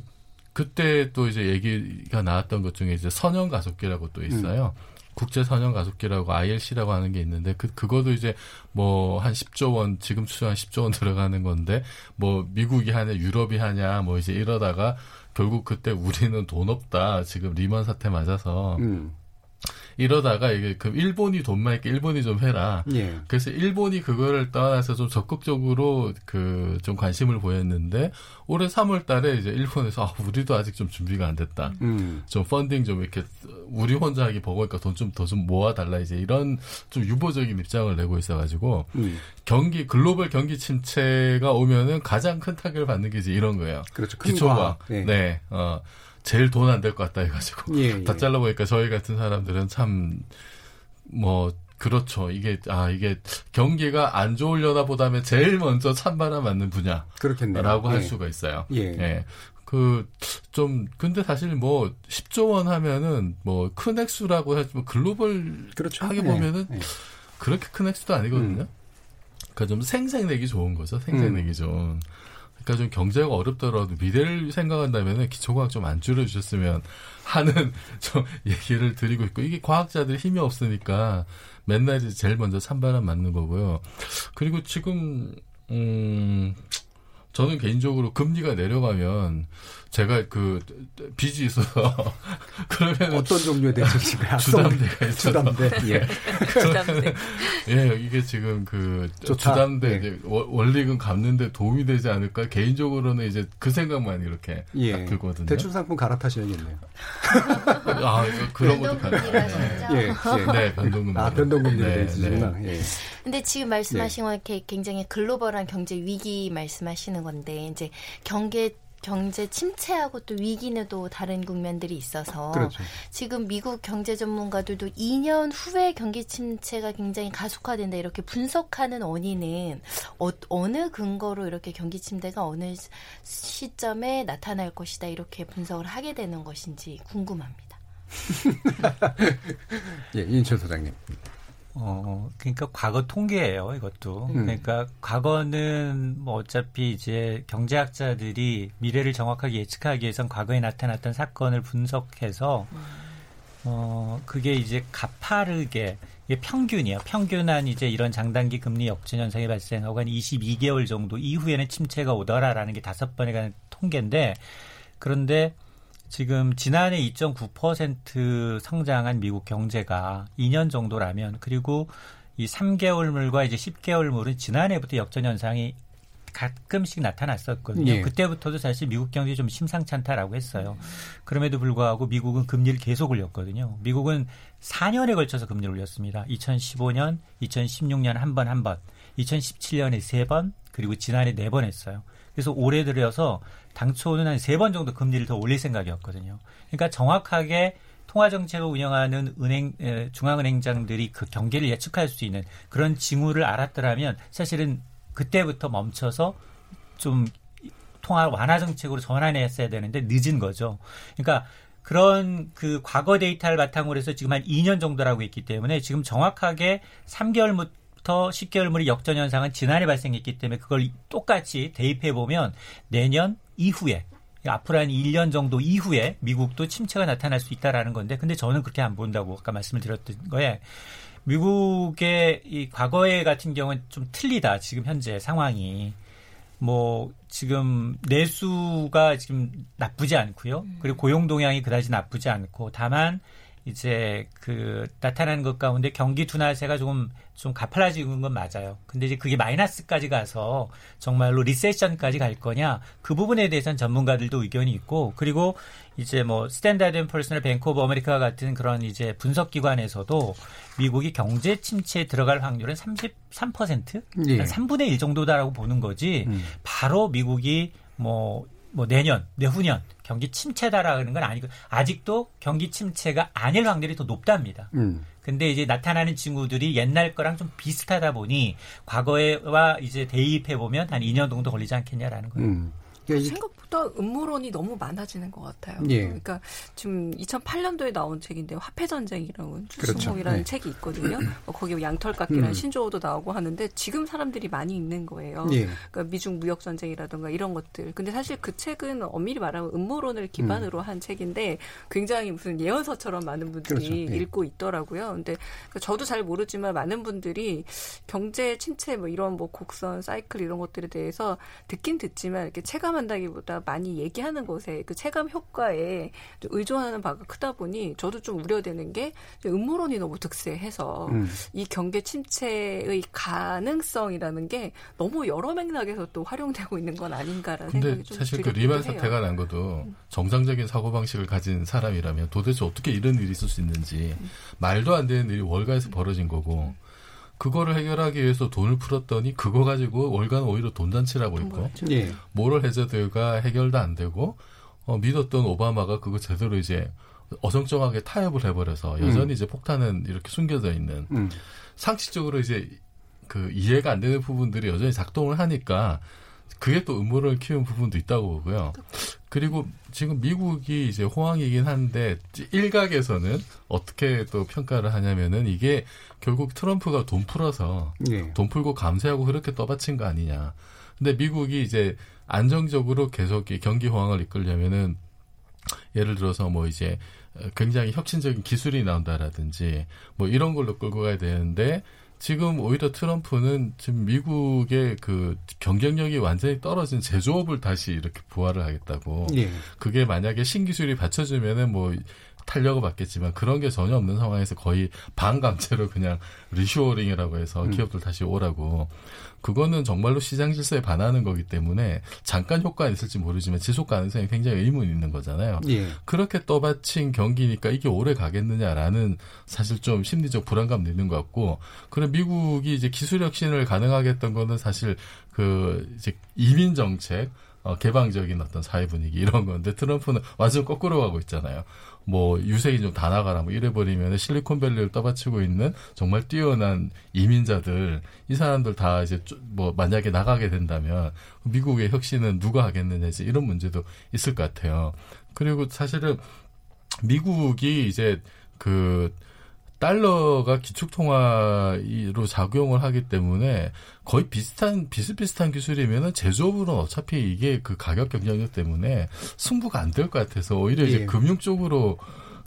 그때 또 이제 얘기가 나왔던 것 중에 이제 선형 가속기라고 또 있어요. 음. 국제 선형 가속기라고 ILC라고 하는 게 있는데 그 그거도 이제 뭐 한 10조 원 지금 추정한 10조 원 들어가는 건데 뭐 미국이 하냐 유럽이 하냐 뭐 이제 이러다가 결국 그때 우리는 돈 없다 지금 리먼 사태 맞아서 음. 이러다가 이게 그 일본이 돈 많게 일본이 좀 해라. 예. 그래서 일본이 그거를 떠나서 좀 적극적으로 그 좀 관심을 보였는데 올해 3월 달에 이제 일본에서 아, 우리도 아직 좀 준비가 안 됐다. 음. 좀 펀딩 좀 이렇게 우리 혼자 하기 버거니까 돈 좀 더좀 좀 모아달라 이제 이런 좀 유보적인 입장을 내고 있어가지고 음. 경기 글로벌 경기 침체가 오면은 가장 큰 타격을 받는 게 이제 이런 거예요. 그렇죠. 기초가 네. 네. 어. 제일 돈 안 될 것 같다 해가지고 예, 예. 다 잘라보니까 저희 같은 사람들은 참 뭐 그렇죠. 이게 아 이게 경기가 안 좋으려다 보다면 제일 먼저 찬바람 맞는 분야. 그렇겠네요. 할 예. 수가 있어요. 예. 예. 그, 좀, 근데 사실 뭐, 10조 원 하면은, 뭐, 큰 액수라고 하지만, 뭐 글로벌, 그렇죠. 하게 예. 보면은, 예. 그렇게 큰 액수도 아니거든요. 음. 그러니까 좀 생생내기 좋은 거죠. 생생내기 음. 좋은. 그러니까 좀 경제가 어렵더라도 미래를 생각한다면 기초과학 좀 안 줄여주셨으면 하는 좀 얘기를 드리고 있고 이게 과학자들 힘이 없으니까 맨날 제일 먼저 찬바람 맞는 거고요. 그리고 지금 음 저는 개인적으로 금리가 내려가면 제가 그 빚이 있어서 그러면 어떤 종류의 대책인가요? 주담대가 있어 주담대. 예. 주담대. 예, 이게 지금 그 좋다. 주담대 예. 이제 원리금 갚는데 도움이 되지 않을까? 개인적으로는 이제 그 생각만 이렇게 예. 들거든요. 대출 상품 갈아타셔야겠네요. 아, 그런 것도 가능해요. 예, 예. 네, 변동금리. 아, 변동금리가 네, 있으시구나. 네. 예. 근데 지금 말씀하신 건 이렇게 굉장히 글로벌한 경제 위기 말씀하시는 건데 이제 경계 경제 침체하고 또 위기는 또 다른 국면들이 있어서 그렇죠. 지금 미국 경제 전문가들도 2년 후에 경기 침체가 굉장히 가속화된다 이렇게 분석하는 원인은 어, 느 근거로 이렇게 경기 침대가 어느 시점에 나타날 것이다 이렇게 분석을 하게 되는 것인지 궁금합니다. 예, 인철 소장님. 어, 그러니까 과거 통계예요, 이것도. 음. 그러니까 과거는 뭐 어차피 이제 경제학자들이 미래를 정확하게 예측하기 위해선 과거에 나타났던 사건을 분석해서 음. 어, 그게 이제 가파르게 이게 평균이에요. 평균한 이제 이런 장단기 금리 역전 현상이 발생하고 한 22개월 정도 이후에는 침체가 오더라라는 게 다섯 번에 관한 통계인데 그런데 지금 지난해 2.9% 성장한 미국 경제가 2년 정도라면 그리고 이 3개월물과 이제 10개월물은 지난해부터 역전 현상이 가끔씩 나타났었거든요. 예. 그때부터도 사실 미국 경제 좀 심상찮다라고 했어요. 그럼에도 불구하고 미국은 금리를 계속 올렸거든요. 미국은 4년에 걸쳐서 금리를 올렸습니다. 2015년, 2016년 한 번, 한 번, 2017년에 세 번, 그리고 지난해 네 번 했어요. 그래서 올해 들여서 당초는 한 세 번 정도 금리를 더 올릴 생각이었거든요. 그러니까 정확하게 통화 정책을 운영하는 은행 중앙은행장들이 그 경계를 예측할 수 있는 그런 징후를 알았더라면 사실은 그때부터 멈춰서 좀 통화 완화 정책으로 전환했어야 되는데 늦은 거죠. 그러니까 그런 그 과거 데이터를 바탕으로 해서 지금 한 2년 정도라고 있기 때문에 지금 정확하게 3개월 1월부터 10개월물의 역전 현상은 지난해 발생했기 때문에 그걸 똑같이 대입해 보면 내년 이후에 앞으로 한 1년 정도 이후에 미국도 침체가 나타날 수 있다라는 건데 근데 저는 그렇게 안 본다고 아까 말씀을 드렸던 거에 미국의 이 과거에 같은 경우는 좀 틀리다. 지금 현재 상황이. 뭐 지금 내수가 지금 나쁘지 않고요. 그리고 고용 동향이 그다지 나쁘지 않고 다만 이제 그 나타나는 것 가운데 경기 둔화세가 조금 좀 가팔라지는 건 맞아요. 근데 이제 그게 마이너스까지 가서 정말로 recession까지 갈 거냐 그 부분에 대해서는 전문가들도 의견이 있고 그리고 이제 뭐 스탠다드 앤 푸어스나 뱅크 오브 아메리카 같은 그런 이제 분석 기관에서도 미국이 경제 침체에 들어갈 확률은 33% 예. 3분의 1 정도다라고 보는 거지 음. 바로 미국이 뭐뭐 내년, 내후년 경기 침체다라는 건 아니고 아직도 경기 침체가 아닐 확률이 더 높답니다. 음. 근데 이제 나타나는 징후들이 옛날 거랑 좀 비슷하다 보니 과거에와 이제 대입해 보면 한 2년 정도 걸리지 않겠냐라는 거예요. 음. 그러니까 생각보다 음모론이 너무 많아지는 것 같아요. 예. 그러니까 지금 2008년도에 나온 책인데 화폐 전쟁이라고 주승이라는 그렇죠. 네. 책이 있거든요. 뭐 거기 양털깎이랑 음. 신조어도 나오고 하는데 지금 사람들이 많이 읽는 거예요. 예. 그러니까 미중 무역 전쟁이라든가 이런 것들. 근데 사실 그 책은 엄밀히 말하면 음모론을 기반으로 음. 한 책인데 굉장히 무슨 예언서처럼 많은 분들이 그렇죠. 예. 읽고 있더라고요. 근데 그러니까 저도 잘 모르지만 많은 분들이 경제 침체 뭐 이런 뭐 곡선 사이클 이런 것들에 대해서 듣긴 듣지만 이렇게 체감 체감한다기보다 많이 얘기하는 것에 그 체감 효과에 의존하는 바가 크다 보니 저도 좀 우려되는 게 음모론이 너무 득세해서 음. 이 경계 침체의 가능성이라는 게 너무 여러 맥락에서 또 활용되고 있는 건 아닌가라는 생각이 좀 사실 그 리만 사태가 난 것도 음. 정상적인 사고 방식을 가진 사람이라면 도대체 어떻게 이런 일이 있을 수 있는지 음. 말도 안 되는 일이 월가에서 벌어진 거고 그거를 해결하기 위해서 돈을 풀었더니 그거 가지고 월간 오히려 돈잔치라고 있고 예. 모럴 해저드가 해결도 안 되고 어, 믿었던 오바마가 그거 제대로 이제 어정쩡하게 타협을 해버려서 여전히 음. 이제 폭탄은 이렇게 숨겨져 있는 음. 상식적으로 이제 그 이해가 안 되는 부분들이 여전히 작동을 하니까 그게 또 음모를 키운 부분도 있다고 보고요. 그리고 지금 미국이 이제 호황이긴 한데 일각에서는 어떻게 또 평가를 하냐면은 이게 결국 트럼프가 돈 풀어서 네. 돈 풀고 감세하고 그렇게 떠받친 거 아니냐. 근데 미국이 이제 안정적으로 계속 경기 호황을 이끌려면은 예를 들어서 뭐 이제 굉장히 혁신적인 기술이 나온다라든지 뭐 이런 걸로 끌고 가야 되는데 지금 오히려 트럼프는 지금 미국의 그 경쟁력이 완전히 떨어진 제조업을 다시 이렇게 부활을 하겠다고. 예. 그게 만약에 신기술이 받쳐주면은 뭐 탄력을 받겠지만 그런 게 전혀 없는 상황에서 거의 반강제로 그냥 reshoring이라고 해서 음. 기업들 다시 오라고 그거는 정말로 시장 질서에 반하는 거기 때문에 잠깐 효과는 있을지 모르지만 지속 가능성이 굉장히 의문이 있는 거잖아요. 예. 그렇게 떠받친 경기니까 이게 오래 가겠느냐라는 사실 좀 심리적 불안감도 있는 것 같고 그럼 미국이 이제 기술 혁신을 가능하게 했던 거는 사실 그 이제 이민 정책 어, 개방적인 어떤 사회 분위기 이런 건데 트럼프는 완전 거꾸로 가고 있잖아요. 뭐 유색이 좀 다 나가라 뭐 이래버리면 실리콘밸리를 떠받치고 있는 정말 뛰어난 이민자들 이 사람들 다 이제 뭐 만약에 나가게 된다면 미국의 혁신은 누가 하겠느냐 이제 이런 문제도 있을 것 같아요. 그리고 사실은 미국이 이제 그 달러가 기축통화로 작용을 하기 때문에 거의 비슷한 비슷비슷한 기술이면은 제조업으로는 어차피 이게 그 가격 경쟁력 때문에 승부가 안 될 것 같아서 오히려 이제 예. 금융 쪽으로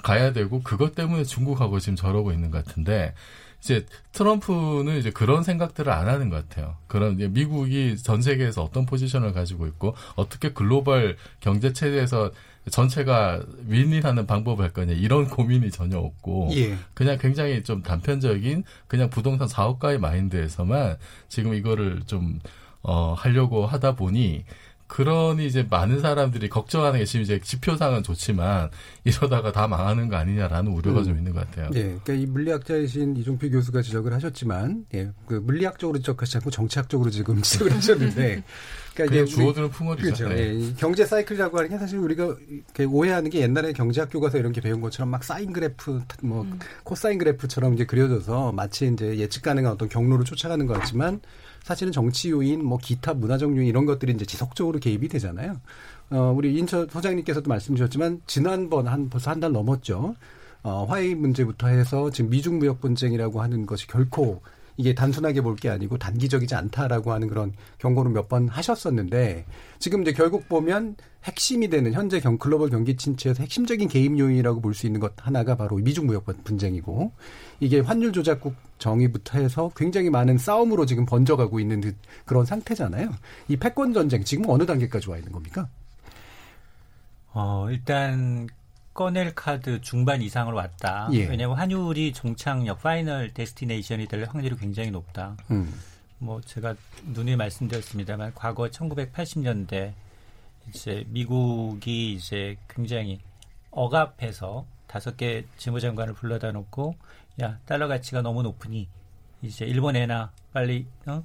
가야 되고 그것 때문에 중국하고 지금 저러고 있는 것 같은데 이제 트럼프는 이제 그런 생각들을 안 하는 것 같아요. 그런 미국이 전 세계에서 어떤 포지션을 가지고 있고 어떻게 글로벌 경제 체제에서 전체가 윈윈하는 방법을 할 거냐 이런 고민이 전혀 없고 예. 그냥 굉장히 좀 단편적인 그냥 부동산 사업가의 마인드에서만 지금 이거를 좀 어, 하려고 하다 보니 그러니 이제 많은 사람들이 걱정하는 게 지금 이제 지표상은 좋지만 이러다가 다 망하는 거 아니냐라는 우려가 음. 좀 있는 것 같아요. 예, 그러니까 이 물리학자이신 이종필 교수가 지적을 하셨지만, 예, 그 물리학적으로 지적하지 않고 정치학적으로 지금 지적을 하셨는데, 그러니까 이제 주어드는 풍월이죠. 그렇죠. 네. 예, 경제 사이클이라고 하는 게 사실 우리가 오해하는 게 옛날에 경제학 교과서 이런 게 배운 것처럼 막 사인 그래프, 뭐 음. 코사인 그래프처럼 이제 그려져서 마치 이제 예측 가능한 어떤 경로를 쫓아가는 것 같지만. 사실은 정치 요인, 뭐 기타 문화적 요인 이런 것들이 이제 지속적으로 개입이 되잖아요. 어, 우리 인천 소장님께서도 말씀 주셨지만 지난번 한 벌써 한 달 넘었죠. 어, 화해 문제부터 해서 지금 미중 무역 분쟁이라고 하는 것이 결코 이게 단순하게 볼 게 아니고 단기적이지 않다라고 하는 그런 경고를 몇 번 하셨었는데 지금 이제 결국 보면 핵심이 되는 현재 경, 글로벌 경기 침체에서 핵심적인 개입 요인이라고 볼 수 있는 것 하나가 바로 미중 무역 분쟁이고 이게 환율 조작국 정의부터 해서 굉장히 많은 싸움으로 지금 번져가고 있는 그, 그런 상태잖아요. 이 패권 전쟁 지금 어느 단계까지 와 있는 겁니까? 어, 일단 꺼낼 카드 중반 이상으로 왔다. 예. 왜냐하면 환율이 종착역 final destination이 될 확률이 굉장히 높다. 음. 뭐 제가 누누이 말씀드렸습니다만 과거 1980년대 이제 미국이 이제 굉장히 억압해서 다섯 개 재무장관을 불러다 놓고 야 달러 가치가 너무 높으니 이제 일본에나 빨리 어?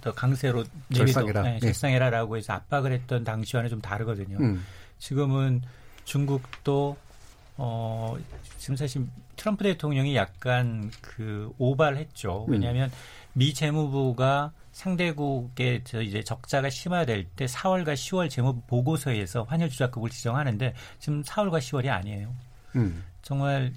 더 강세로 절상해라. 네, 절상해라라고 해서 압박을 했던 당시와는 좀 다르거든요. 음. 지금은 중국도 어 지금 사실 트럼프 대통령이 약간 그 오발했죠. 음. 왜냐하면 음. 미 재무부가 상대국의 저 이제 적자가 심화될 때 4월과 10월 재무 보고서에서 환율 조작국을 지정하는데 지금 4월과 10월이 아니에요. 음. 정말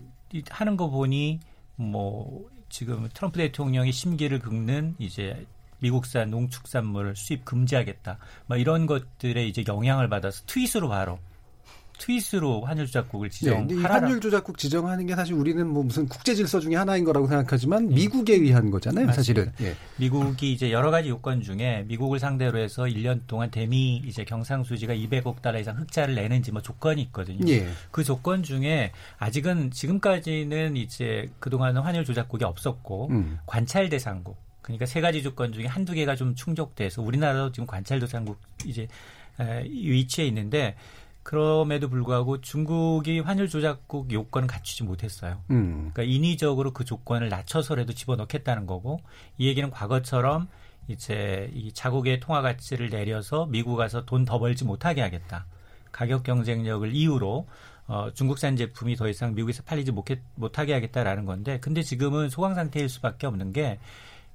하는 거 보니 뭐 지금 트럼프 대통령이 심기를 긁는 이제 미국산 농축산물 수입 금지하겠다. 뭐 이런 것들에 이제 영향을 받아서 트윗으로 바로 트윗으로 환율 조작국을 지정하라. 네, 환율 조작국 지정하는 게 사실 우리는 뭐 무슨 국제 질서 중에 하나인 거라고 생각하지만 네. 미국에 의한 거잖아요, 맞습니다. 사실은. 네. 미국이 이제 여러 가지 요건 중에 미국을 상대로 해서 1년 동안 대미 이제 경상수지가 200억 달러 이상 흑자를 내는지 뭐 조건이 있거든요. 예. 그 조건 중에 아직은 지금까지는 이제 그동안은 환율 조작국이 없었고 음. 관찰 대상국 그러니까 세 가지 조건 중에 한두 개가 좀 충족돼서 우리나라도 지금 관찰 대상국 이제 위치에 있는데 그럼에도 불구하고 중국이 환율 조작국 요건을 갖추지 못했어요. 음. 그러니까 인위적으로 그 조건을 낮춰서라도 집어넣겠다는 거고 이 얘기는 과거처럼 이제 이 자국의 통화 가치를 내려서 미국 가서 돈 더 벌지 못하게 하겠다. 가격 경쟁력을 이유로 어, 중국산 제품이 더 이상 미국에서 팔리지 못해, 못하게 하겠다라는 건데, 근데 지금은 소강 상태일 수밖에 없는 게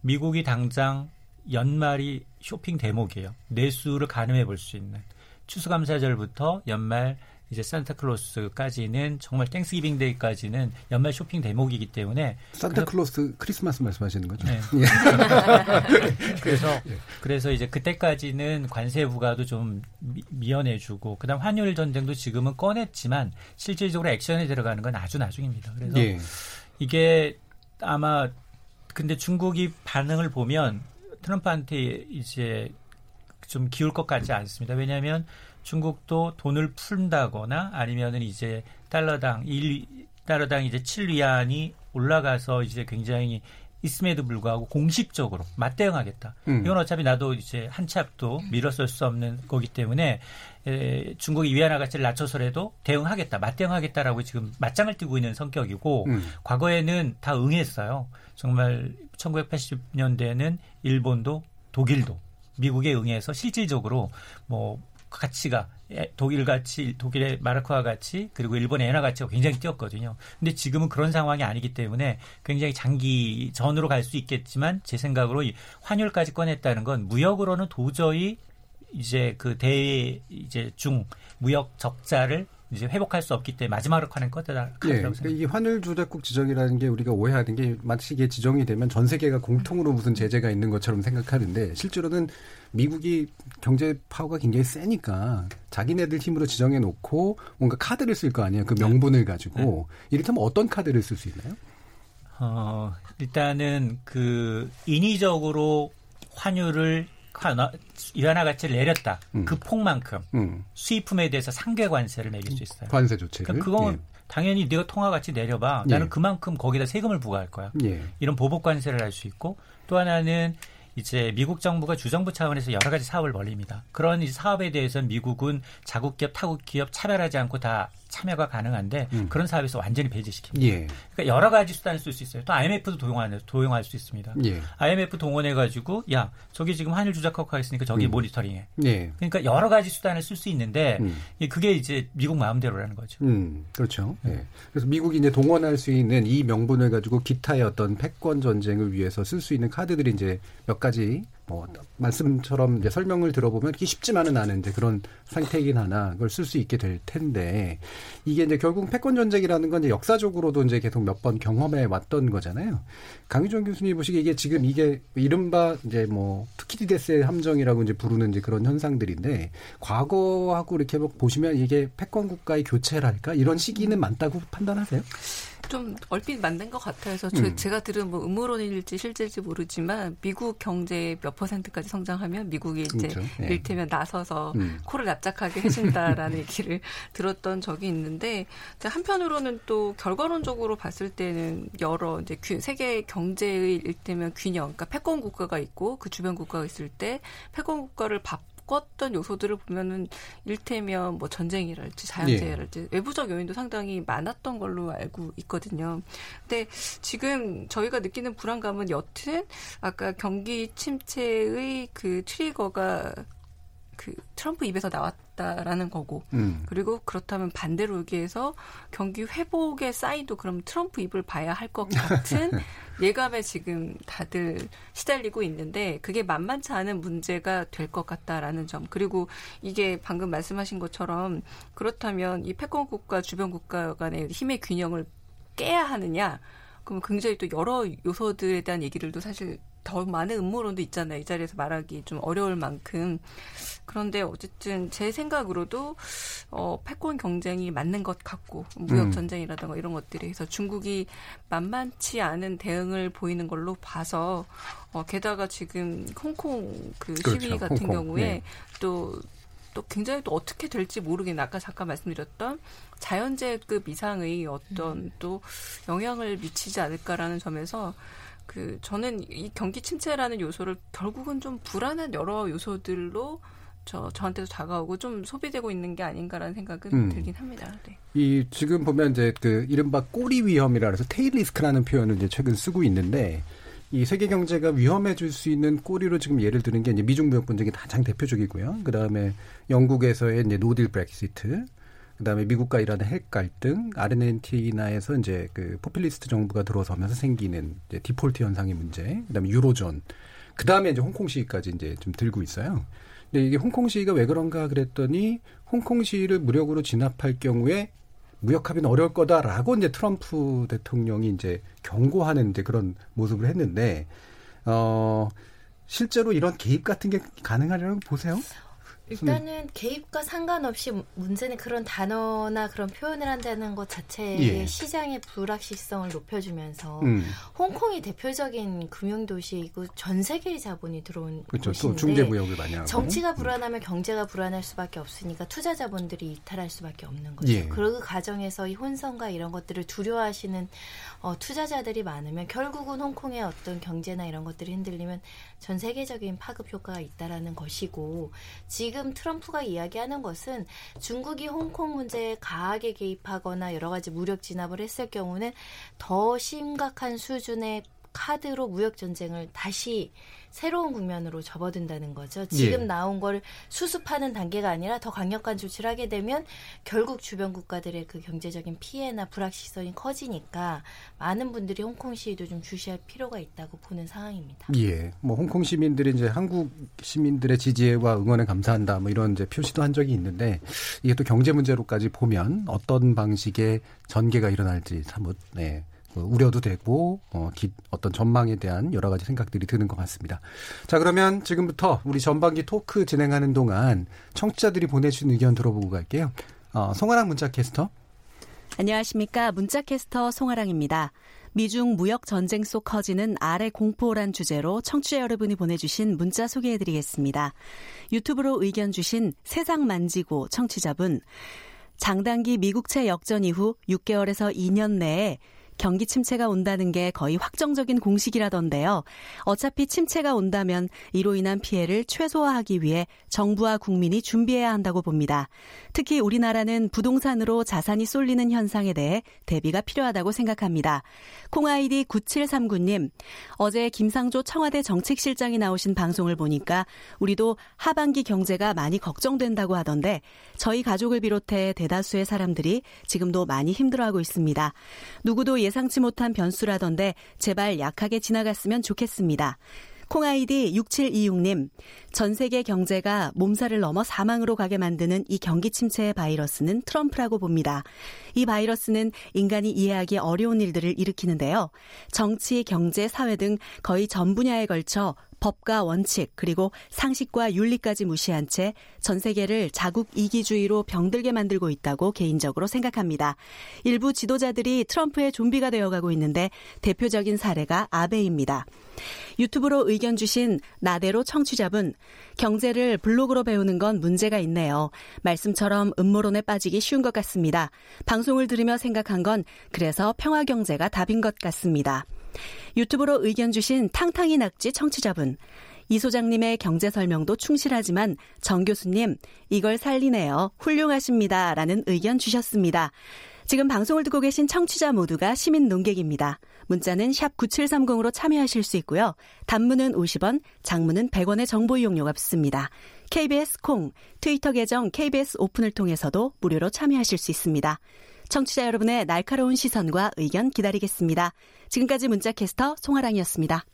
미국이 당장 연말이 쇼핑 대목이에요. 내수를 가늠해 볼 수 있는. 추수감사절부터 연말 이제 산타클로스까지는 정말 Thanksgiving Day까지는 연말 쇼핑 대목이기 때문에 산타클로스 크리스마스 말씀하시는 거죠? 네. 예. 그래서 예. 그래서 이제 그때까지는 관세 부과도 좀 미, 연해주고 그다음 환율 전쟁도 지금은 꺼냈지만 실질적으로 액션에 들어가는 건 아주 나중입니다. 그래서 예. 이게 아마 근데 중국이 반응을 보면 트럼프한테 이제 좀 기울 것 같지 않습니다. 왜냐하면 중국도 돈을 푼다거나 아니면은 이제 달러당 1 달러당 이제 7위안이 올라가서 이제 굉장히 있음에도 불구하고 공식적으로 맞대응하겠다. 음. 이건 어차피 나도 이제 한치 앞도 밀어설 수 없는 거기 때문에 에, 중국이 위안화 가치를 낮춰서라도 대응하겠다, 맞대응하겠다라고 지금 맞짱을 뜨고 있는 성격이고 음. 과거에는 다 응했어요. 정말 1980년대에는 일본도 독일도 미국에 응해서 실질적으로 뭐 가치가 독일 가치, 독일의 마르크와 가치, 그리고 일본의 엔화 가치가 굉장히 뛰었거든요. 근데 지금은 그런 상황이 아니기 때문에 굉장히 장기 전으로 갈 수 있겠지만 제 생각으로 이 환율까지 꺼냈다는 건 무역으로는 도저히 이제 그 대 이제 중 무역 적자를 이제 회복할 수 없기 때문에 마지막으로 하는 거다. 네, 그러니까 이 환율 조작국 지정이라는 게 우리가 오해하는 게 마치 이게 지정이 되면 전 세계가 공통으로 무슨 제재가 있는 것처럼 생각하는데 실제로는 미국이 경제 파워가 굉장히 세니까 자기네들 힘으로 지정해 놓고 뭔가 카드를 쓸 거 아니에요. 그 네. 명분을 가지고 네. 이를테면 어떤 카드를 쓸 수 있나요? 어, 일단은 그 인위적으로 환율을 위안화 가치를 내렸다. 음. 그 폭만큼 음. 수입품에 대해서 상계 관세를 매길 수 있어요. 관세 조치를. 그러니까 그건 예. 당연히 네가 통화 가치 내려봐. 나는 예. 그만큼 거기다 세금을 부과할 거야. 예. 이런 보복 관세를 할 수 있고 또 하나는 이제 미국 정부가 주정부 차원에서 여러 가지 사업을 벌립니다. 그런 사업에 대해서는 미국은 자국 기업, 타국 기업 차별하지 않고 다 참여가 가능한데 음. 그런 사업에서 완전히 배제시킵니다. 예. 그러니까 여러 가지 수단을 쓸 수 있어요. 또 IMF도 도용할, 도용할 수 있습니다. 예. IMF 동원해 가지고 야 저기 지금 환율 조작하고 있으니까 저기 음. 모니터링해. 예. 그러니까 여러 가지 수단을 쓸 수 있는데 음. 그게 이제 미국 마음대로라는 거죠. 음, 그렇죠. 예. 그래서 미국이 이제 동원할 수 있는 이 명분을 가지고 기타의 어떤 패권 전쟁을 위해서 쓸 수 있는 카드들이 이제 몇 가지 뭐 말씀처럼 이제 설명을 들어보면 이렇게 쉽지만은 않은 이제 그런 상태이긴 하나 그걸 쓸 수 있게 될 텐데 이게 이제 결국 패권 전쟁이라는 건 이제 역사적으로도 이제 계속 몇 번 경험해 왔던 거잖아요. 강유정 교수님 보시기에 이게 지금 이게 이른바 이제 뭐 투키디데스의 함정이라고 이제 부르는 이제 그런 현상들인데 과거하고 이렇게 보시면 이게 패권 국가의 교체랄까 이런 시기는 많다고 판단하세요? 좀 얼핏 만든 것 같아서 음. 제가 들은 뭐 음모론일지 실제일지 모르지만 미국 경제 몇 퍼센트까지 성장하면 미국이 이제 그렇죠. 예. 일테면 나서서 음. 코를 납작하게 해준다라는 얘기를 들었던 적이 있는데 한편으로는 또 결과론적으로 봤을 때는 여러 이제 세계 경제의 일테면 균형, 그러니까 패권 국가가 있고 그 주변 국가가 있을 때 패권 국가를 밥 겪었던 요소들을 보면은 일테면 뭐 전쟁이랄지 자연재해랄지 예. 외부적 요인도 상당히 많았던 걸로 알고 있거든요. 근데 지금 저희가 느끼는 불안감은 여튼 아까 경기 침체의 그 트리거가 그 트럼프 입에서 나왔다라는 거고 음. 그리고 그렇다면 반대로 여기에서 경기 회복의 사인도 그럼 트럼프 입을 봐야 할 것 같은 예감에 지금 다들 시달리고 있는데 그게 만만치 않은 문제가 될 것 같다라는 점 그리고 이게 방금 말씀하신 것처럼 그렇다면 이 패권 국가 주변 국가 간의 힘의 균형을 깨야 하느냐 그럼 굉장히 또 여러 요소들에 대한 얘기들도 사실 더 많은 음모론도 있잖아요. 이 자리에서 말하기 좀 어려울 만큼. 그런데 어쨌든 제 생각으로도 어 패권 경쟁이 맞는 것 같고 무역 음. 전쟁이라든가 이런 것들에 서 중국이 만만치 않은 대응을 보이는 걸로 봐서 어 게다가 지금 홍콩 그 그렇죠. 시위 같은 홍콩. 경우에 네. 또또 굉장히 또 어떻게 될지 모르겠는 아까 잠깐 말씀드렸던 자연재해급 이상의 어떤 음. 또 영향을 미치지 않을까라는 점에서 그 저는 이 경기 침체라는 요소를 결국은 좀 불안한 여러 요소들로 저 저한테도 다가오고 좀 소비되고 있는 게 아닌가라는 생각은 음. 들긴 합니다. 네. 이 지금 보면 이제 그 이른바 꼬리 위험이라 해서 tail risk라는 표현을 이제 최근 쓰고 있는데 이 세계 경제가 위험해질 수 있는 꼬리로 지금 예를 드는 게 이제 미중 무역 분쟁이 가장 대표적이고요. 그 다음에 영국에서의 이제 no deal 브렉시트, 그 다음에 미국과 이란의 핵 갈등, 아르헨티나에서 이제 그 포퓰리스트 정부가 들어서면서 생기는 이제 디폴트 현상의 문제, 그 다음에 유로존, 그 다음에 이제 홍콩 시위까지 이제 좀 들고 있어요. 근데 이게 홍콩 시위가 왜 그런가 그랬더니 홍콩 시위를 무력으로 진압할 경우에 무역 합의는 어려울 거다라고 이제 트럼프 대통령이 이제 경고하는 이제 그런 모습을 했는데 어 실제로 이런 개입 같은 게 가능하려고 보세요? 일단은 개입과 상관없이 문제는 그런 단어나 그런 표현을 한다는 것 자체의 예. 시장의 불확실성을 높여주면서 음. 홍콩이 대표적인 금융도시이고 전 세계의 자본이 들어온 그렇죠. 곳인데 중개무역을 많이 하고 정치가 음. 불안하면 음. 경제가 불안할 수밖에 없으니까 투자 자본들이 이탈할 수밖에 없는 거죠. 예. 그 과정에서 이 혼선과 이런 것들을 두려워하시는 어, 투자자들이 많으면 결국은 홍콩의 어떤 경제나 이런 것들이 흔들리면 전 세계적인 파급 효과가 있다라는 것이고 지금 트럼프가 이야기하는 것은 중국이 홍콩 문제에 가하게 개입하거나 여러 가지 무력 진압을 했을 경우는 더 심각한 수준의 카드로 무역 전쟁을 다시 새로운 국면으로 접어든다는 거죠. 지금 예. 나온 걸 수습하는 단계가 아니라 더 강력한 조치를 하게 되면 결국 주변 국가들의 그 경제적인 피해나 불확실성이 커지니까 많은 분들이 홍콩 시위도 좀 주시할 필요가 있다고 보는 상황입니다. 예. 뭐 홍콩 시민들이 이제 한국 시민들의 지지와 응원에 감사한다 뭐 이런 이제 표시도 한 적이 있는데 이게 또 경제 문제로까지 보면 어떤 방식의 전개가 일어날지 사뭇 네. 그 우려도 되고 어, 기, 어떤 전망에 대한 여러 가지 생각들이 드는 것 같습니다. 자 그러면 지금부터 우리 전반기 토크 진행하는 동안 청취자들이 보내주신 의견 들어보고 갈게요. 어, 송아랑 문자캐스터. 안녕하십니까 문자캐스터 송아랑입니다. 미중 무역 전쟁 속 커지는 아래 공포란 주제로 청취자 여러분이 보내주신 문자 소개해드리겠습니다. 유튜브로 의견 주신 세상 만지고 청취자분. 장단기 미국채 역전 이후 6개월에서 2년 내에 경기 침체가 온다는 게 거의 확정적인 공식이라던데요. 어차피 침체가 온다면 이로 인한 피해를 최소화하기 위해 정부와 국민이 준비해야 한다고 봅니다. 특히 우리나라는 부동산으로 자산이 쏠리는 현상에 대해 대비가 필요하다고 생각합니다. 콩아이디 9739님, 어제 김상조 청와대 정책실장이 나오신 방송을 보니까 우리도 하반기 경제가 많이 걱정된다고 하던데 저희 가족을 비롯해 대다수의 사람들이 지금도 많이 힘들어하고 있습니다. 누구도 예 상치 못한 변수라던데 제발 약하게 지나갔으면 좋겠습니다. 콩아이디 6726님, 전 세계 경제가 몸살을 넘어 사망으로 가게 만드는 이 경기 침체의 바이러스는 트럼프라고 봅니다. 이 바이러스는 인간이 이해하기 어려운 일들을 일으키는데요. 정치, 경제, 사회 등 거의 전 분야에 걸쳐 법과 원칙 그리고 상식과 윤리까지 무시한 채 전 세계를 자국 이기주의로 병들게 만들고 있다고 개인적으로 생각합니다. 일부 지도자들이 트럼프의 좀비가 되어가고 있는데 대표적인 사례가 아베입니다. 유튜브로 의견 주신 나대로 청취자분 경제를 블로그로 배우는 건 문제가 있네요. 말씀처럼 음모론에 빠지기 쉬운 것 같습니다. 방송을 들으며 생각한 건 그래서 평화 경제가 답인 것 같습니다. 유튜브로 의견 주신 탕탕이 낙지 청취자분. 이 소장님의 경제 설명도 충실하지만 정 교수님, 이걸 살리네요. 훌륭하십니다. 라는 의견 주셨습니다. 지금 방송을 듣고 계신 청취자 모두가 시민 농객입니다. 문자는 샵 9730으로 참여하실 수 있고요. 단문은 50원, 장문은 100원의 정보 이용료가 붙습니다. KBS 콩, 트위터 계정 KBS 오픈을 통해서도 무료로 참여하실 수 있습니다. 청취자 여러분의 날카로운 시선과 의견 기다리겠습니다. 지금까지 문자캐스터 송아랑이었습니다.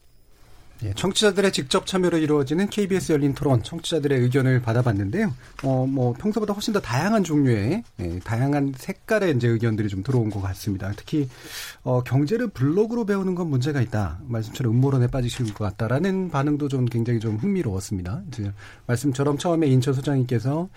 예, 청취자들의 직접 참여로 이루어지는 KBS 열린 토론, 청취자들의 의견을 받아봤는데요. 어, 뭐, 평소보다 훨씬 더 다양한 종류의, 예, 다양한 색깔의 이제 의견들이 좀 들어온 것 같습니다. 특히, 어, 경제를 블로그로 배우는 건 문제가 있다. 말씀처럼 음모론에 빠지실 것 같다라는 반응도 좀 굉장히 좀 흥미로웠습니다. 이제 말씀처럼 처음에 인천 소장님께서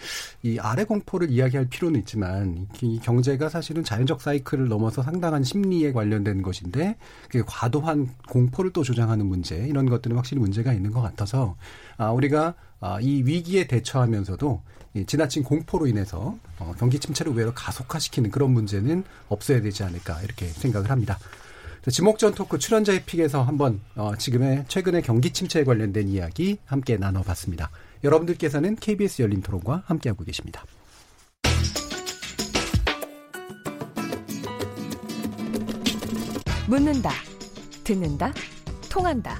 이 아래 공포를 이야기할 필요는 있지만, 이 경제가 사실은 자연적 사이클을 넘어서 상당한 심리에 관련된 것인데, 그 과도한 공포를 또 조장하는 문제, 이런 것 것들은 확실히 문제가 있는 것 같아서 아, 우리가 아, 이 위기에 대처하면서도 이 지나친 공포로 인해서 어, 경기 침체를 외로 가속화시키는 그런 문제는 없어야 되지 않을까 이렇게 생각을 합니다. 지목전 토크 출연자의 픽에서 한번 어, 지금의 최근의 경기 침체에 관련된 이야기 함께 나눠봤습니다. 여러분들께서는 KBS 열린 토론과 함께하고 계십니다. 묻는다, 듣는다, 통한다.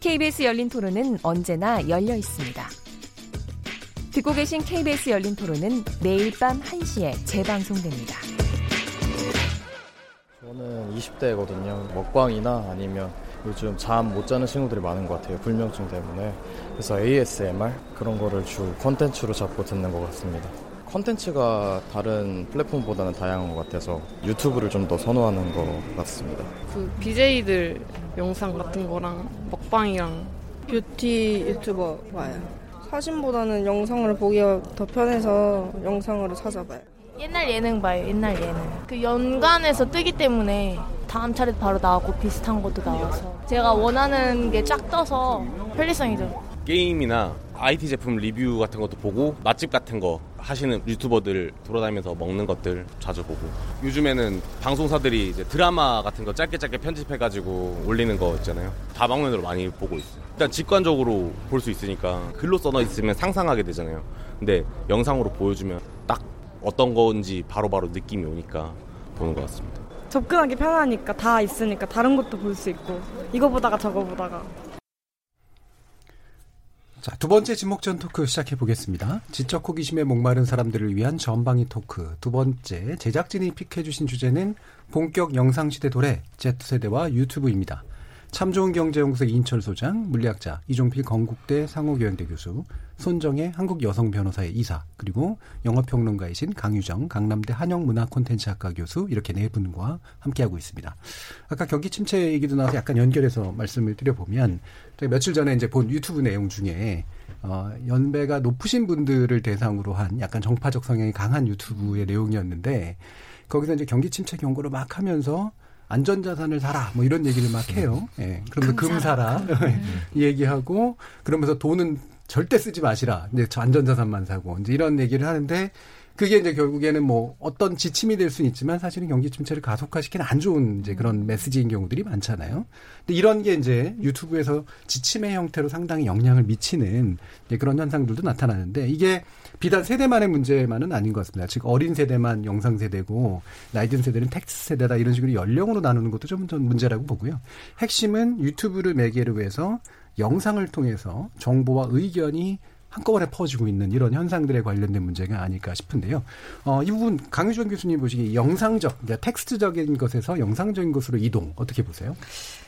KBS 열린 토론은 언제나 열려 있습니다. 듣고 계신 KBS 열린 토론은 매일 밤 1시에 재방송됩니다. 저는 20대거든요. 먹방이나 아니면 요즘 잠 못 자는 친구들이 많은 것 같아요. 불면증 때문에. 그래서 ASMR 그런 거를 주 콘텐츠로 잡고 듣는 것 같습니다. 컨텐츠가 다른 플랫폼보다는 다양한 것 같아서 유튜브를 좀 더 선호하는 것 같습니다. 그 BJ들 영상 같은 거랑 먹방이랑 뷰티 유튜버 봐요. 사진보다는 영상을 보기가 더 편해서 영상으로 찾아봐요. 옛날 예능 봐요, 옛날 예능. 그 연간에서 뜨기 때문에 다음 차례 바로 나오고 비슷한 것도 나와서 제가 원하는 게 쫙 떠서 편리성이죠. 게임이나 IT 제품 리뷰 같은 것도 보고 맛집 같은 거 하시는 유튜버들 돌아다니면서 먹는 것들 자주 보고. 요즘에는 방송사들이 이제 드라마 같은 거 짧게 짧게 편집해가지고 올리는 거 있잖아요. 다방면으로 많이 보고 있어요. 일단 직관적으로 볼 수 있으니까 글로 써놔 있으면 상상하게 되잖아요. 근데 영상으로 보여주면 딱 어떤 건지 바로바로 바로 느낌이 오니까 보는 것 같습니다. 접근하기 편하니까 다 있으니까 다른 것도 볼 수 있고 이거 보다가 저거 보다가 자, 두 번째 지목전 토크 시작해 보겠습니다. 지적 호기심에 목마른 사람들을 위한 전방위 토크. 두 번째, 제작진이 픽해 주신 주제는 본격 영상 시대 도래, Z세대와 유튜브입니다. 참 좋은 경제연구소 이인철 소장, 물리학자, 이종필 건국대 상호교양대 교수, 손정혜 한국 여성 변호사의 이사, 그리고 영어평론가이신 강유정 강남대 한영문화콘텐츠학과 교수 이렇게 네 분과 함께하고 있습니다. 아까 경기 침체 얘기도 나와서 약간 연결해서 말씀을 드려보면 저희 며칠 전에 이제 본 유튜브 내용 중에 어, 연배가 높으신 분들을 대상으로 한 약간 정파적 성향이 강한 유튜브의 내용이었는데 거기서 이제 경기 침체 경고를 막 하면서 안전자산을 사라 뭐 이런 얘기를 막 해요. 예. 네. 그러면서 금 사라 얘기하고 그러면서 돈은 절대 쓰지 마시라. 이제 안전자산만 사고 이제 이런 얘기를 하는데 그게 이제 결국에는 뭐 어떤 지침이 될 수는 있지만 사실은 경기 침체를 가속화시키는 안 좋은 이제 그런 메시지인 경우들이 많잖아요. 근데 이런 게 이제 유튜브에서 지침의 형태로 상당히 영향을 미치는 그런 현상들도 나타나는데 이게 비단 세대만의 문제만은 아닌 것 같습니다. 즉 어린 세대만 영상 세대고 나이 든 세대는 텍스트 세대다 이런 식으로 연령으로 나누는 것도 좀, 좀 문제라고 보고요. 핵심은 유튜브를 매개로 해서 영상을 통해서 정보와 의견이 한꺼번에 퍼지고 있는 이런 현상들에 관련된 문제가 아닐까 싶은데요. 어, 이 부분 강유준 교수님 보시기에 영상적, 그러니까 텍스트적인 것에서 영상적인 것으로 이동 어떻게 보세요?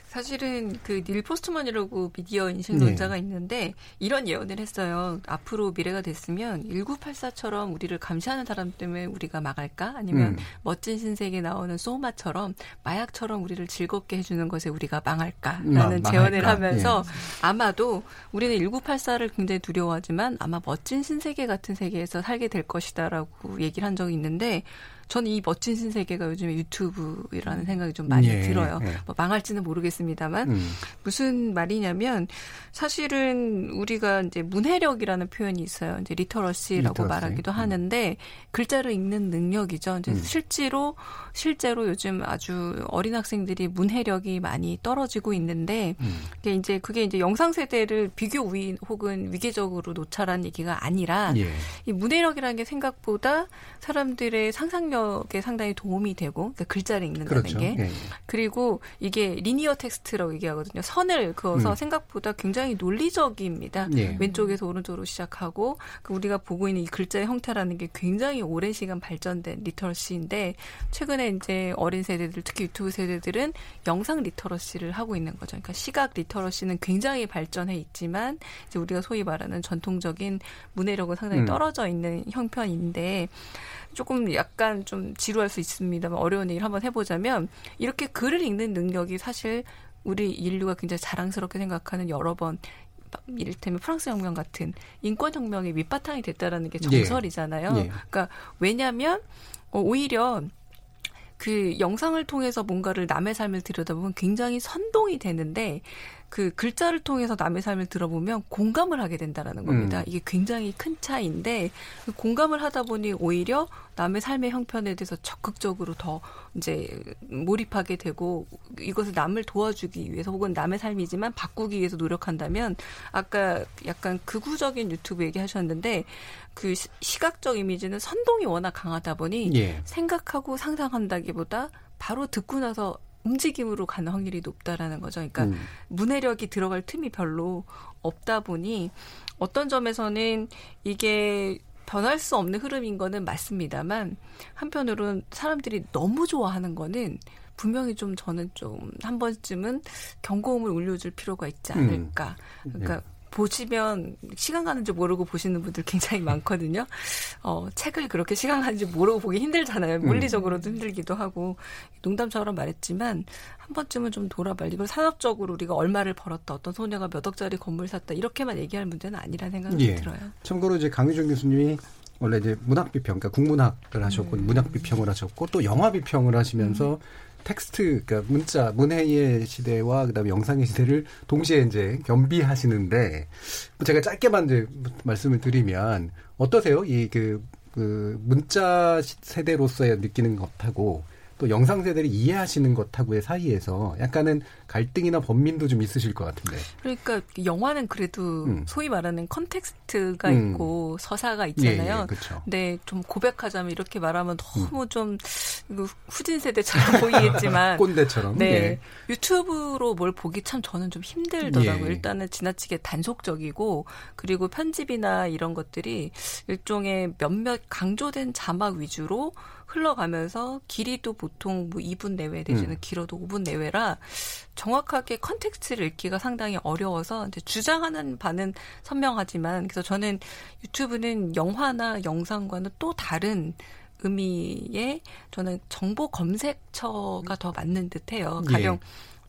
사실은 그 닐 포스트먼이라고 미디어 인식론자가 네. 있는데 이런 예언을 했어요. 앞으로 미래가 됐으면 1984처럼 우리를 감시하는 사람 때문에 우리가 망할까? 아니면 음. 멋진 신세계에 나오는 소마처럼 마약처럼 우리를 즐겁게 해주는 것에 우리가 망할까라는 음, 제언을 하면서 예. 아마도 우리는 1984를 굉장히 두려워하지만 아마 멋진 신세계 같은 세계에서 살게 될 것이다라고 얘기를 한 적이 있는데 저는 이 멋진 신세계가 요즘에 유튜브라는 생각이 좀 많이 예, 들어요. 예. 뭐 망할지는 모르겠습니다만 음. 무슨 말이냐면 사실은 우리가 이제 문해력이라는 표현이 있어요. 이제 literacy라고 literacy. 말하기도 음. 하는데 글자를 읽는 능력이죠. 이제 음. 실제로 실제로 요즘 아주 어린 학생들이 문해력이 많이 떨어지고 있는데 음. 그게 이제 그게 이제 영상 세대를 비교 우위 혹은 위계적으로 놓자라는 얘기가 아니라 예. 이 문해력이라는 게 생각보다 사람들의 상상력 동력에 상당히 도움이 되고 그러니까 글자를 읽는다는 그렇죠. 게 예. 그리고 이게 linear text라고 얘기하거든요. 선을 그어서 음. 생각보다 굉장히 논리적입니다. 예. 왼쪽에서 오른쪽으로 시작하고 그 우리가 보고 있는 이 글자의 형태라는 게 굉장히 오랜 시간 발전된 literacy인데 최근에 이제 어린 세대들 특히 유튜브 세대들은 영상 리터러시를 하고 있는 거죠. 그러니까 시각 리터러시는 굉장히 발전해 있지만 이제 우리가 소위 말하는 전통적인 문해력은 상당히 음. 떨어져 있는 형편인데 조금 약간 좀 지루할 수 있습니다만 어려운 얘기를 한번 해보자면 이렇게 글을 읽는 능력이 사실 우리 인류가 굉장히 자랑스럽게 생각하는 여러 번 이를테면 프랑스 혁명 같은 인권 혁명의 밑바탕이 됐다라는 게 예. 정설이잖아요. 예. 예. 그러니까 왜냐하면 어, 오히려 그 영상을 통해서 뭔가를 남의 삶을 들여다보면 굉장히 선동이 되는데 그 글자를 통해서 남의 삶을 들어보면 공감을 하게 된다라는 겁니다. 음. 이게 굉장히 큰 차이인데 그 공감을 하다 보니 오히려 남의 삶의 형편에 대해서 적극적으로 더 이제 몰입하게 되고 이것을 남을 도와주기 위해서 혹은 남의 삶이지만 바꾸기 위해서 노력한다면 아까 약간 극우적인 유튜브 얘기하셨는데 그 시각적 이미지는 선동이 워낙 강하다 보니 예. 생각하고 상상한다기보다 바로 듣고 나서 움직임으로 가는 확률이 높다라는 거죠. 그러니까 음. 문해력이 들어갈 틈이 별로 없다 보니 어떤 점에서는 이게 변할 수 없는 흐름인 거는 맞습니다만 한편으로는 사람들이 너무 좋아하는 거는 분명히 좀 저는 좀 한 번쯤은 경고음을 울려줄 필요가 있지 않을까. 음. 그러니까 네. 보시면 시간 가는 줄 모르고 보시는 분들 굉장히 많거든요. 어, 책을 그렇게 시간 가는 줄 모르고 보기 힘들잖아요. 음. 물리적으로도 힘들기도 하고 농담처럼 말했지만 한 번쯤은 좀 돌아봐야 이걸 산업적으로 우리가 얼마를 벌었다 어떤 소녀가 몇 억짜리 건물 샀다 이렇게만 얘기할 문제는 아니라는 생각이 예. 들어요. 참고로 이제 강유정 교수님이 원래 이제 문학 비평, 그러니까 국문학을 하셨고 음. 문학 비평을 하셨고 또 영화 비평을 하시면서 음. 텍스트, 그러니까 문자, 문해의 시대와 그다음에 영상의 시대를 동시에 이제 겸비하시는데 제가 짧게만 이제 말씀을 드리면 어떠세요? 이그 그 문자 세대로서의 느끼는 것하고 또 영상 세대를 이해하시는 것하고의 사이에서 약간은 갈등이나 번민도 좀 있으실 것 같은데. 그러니까 영화는 그래도 음. 소위 말하는 context가 음. 있고 서사가 있잖아요. 예, 예, 그렇죠. 근데 좀 고백하자면 이렇게 말하면 너무 음. 좀 후진 세대처럼 보이겠지만 꼰대처럼. 네. 예. 유튜브로 뭘 보기 참 저는 좀 힘들더라고요. 예. 일단은 지나치게 단속적이고 그리고 편집이나 이런 것들이 일종의 몇몇 강조된 자막 위주로 흘러가면서 길이도 보통 뭐 2분 내외 되지는 음. 길어도 5분 내외라 정확하게 context를 읽기가 상당히 어려워서 이제 주장하는 바는 선명하지만 그래서 저는 유튜브는 영화나 영상과는 또 다른 의미의 저는 정보 검색처가 더 맞는 듯해요. 가령 예.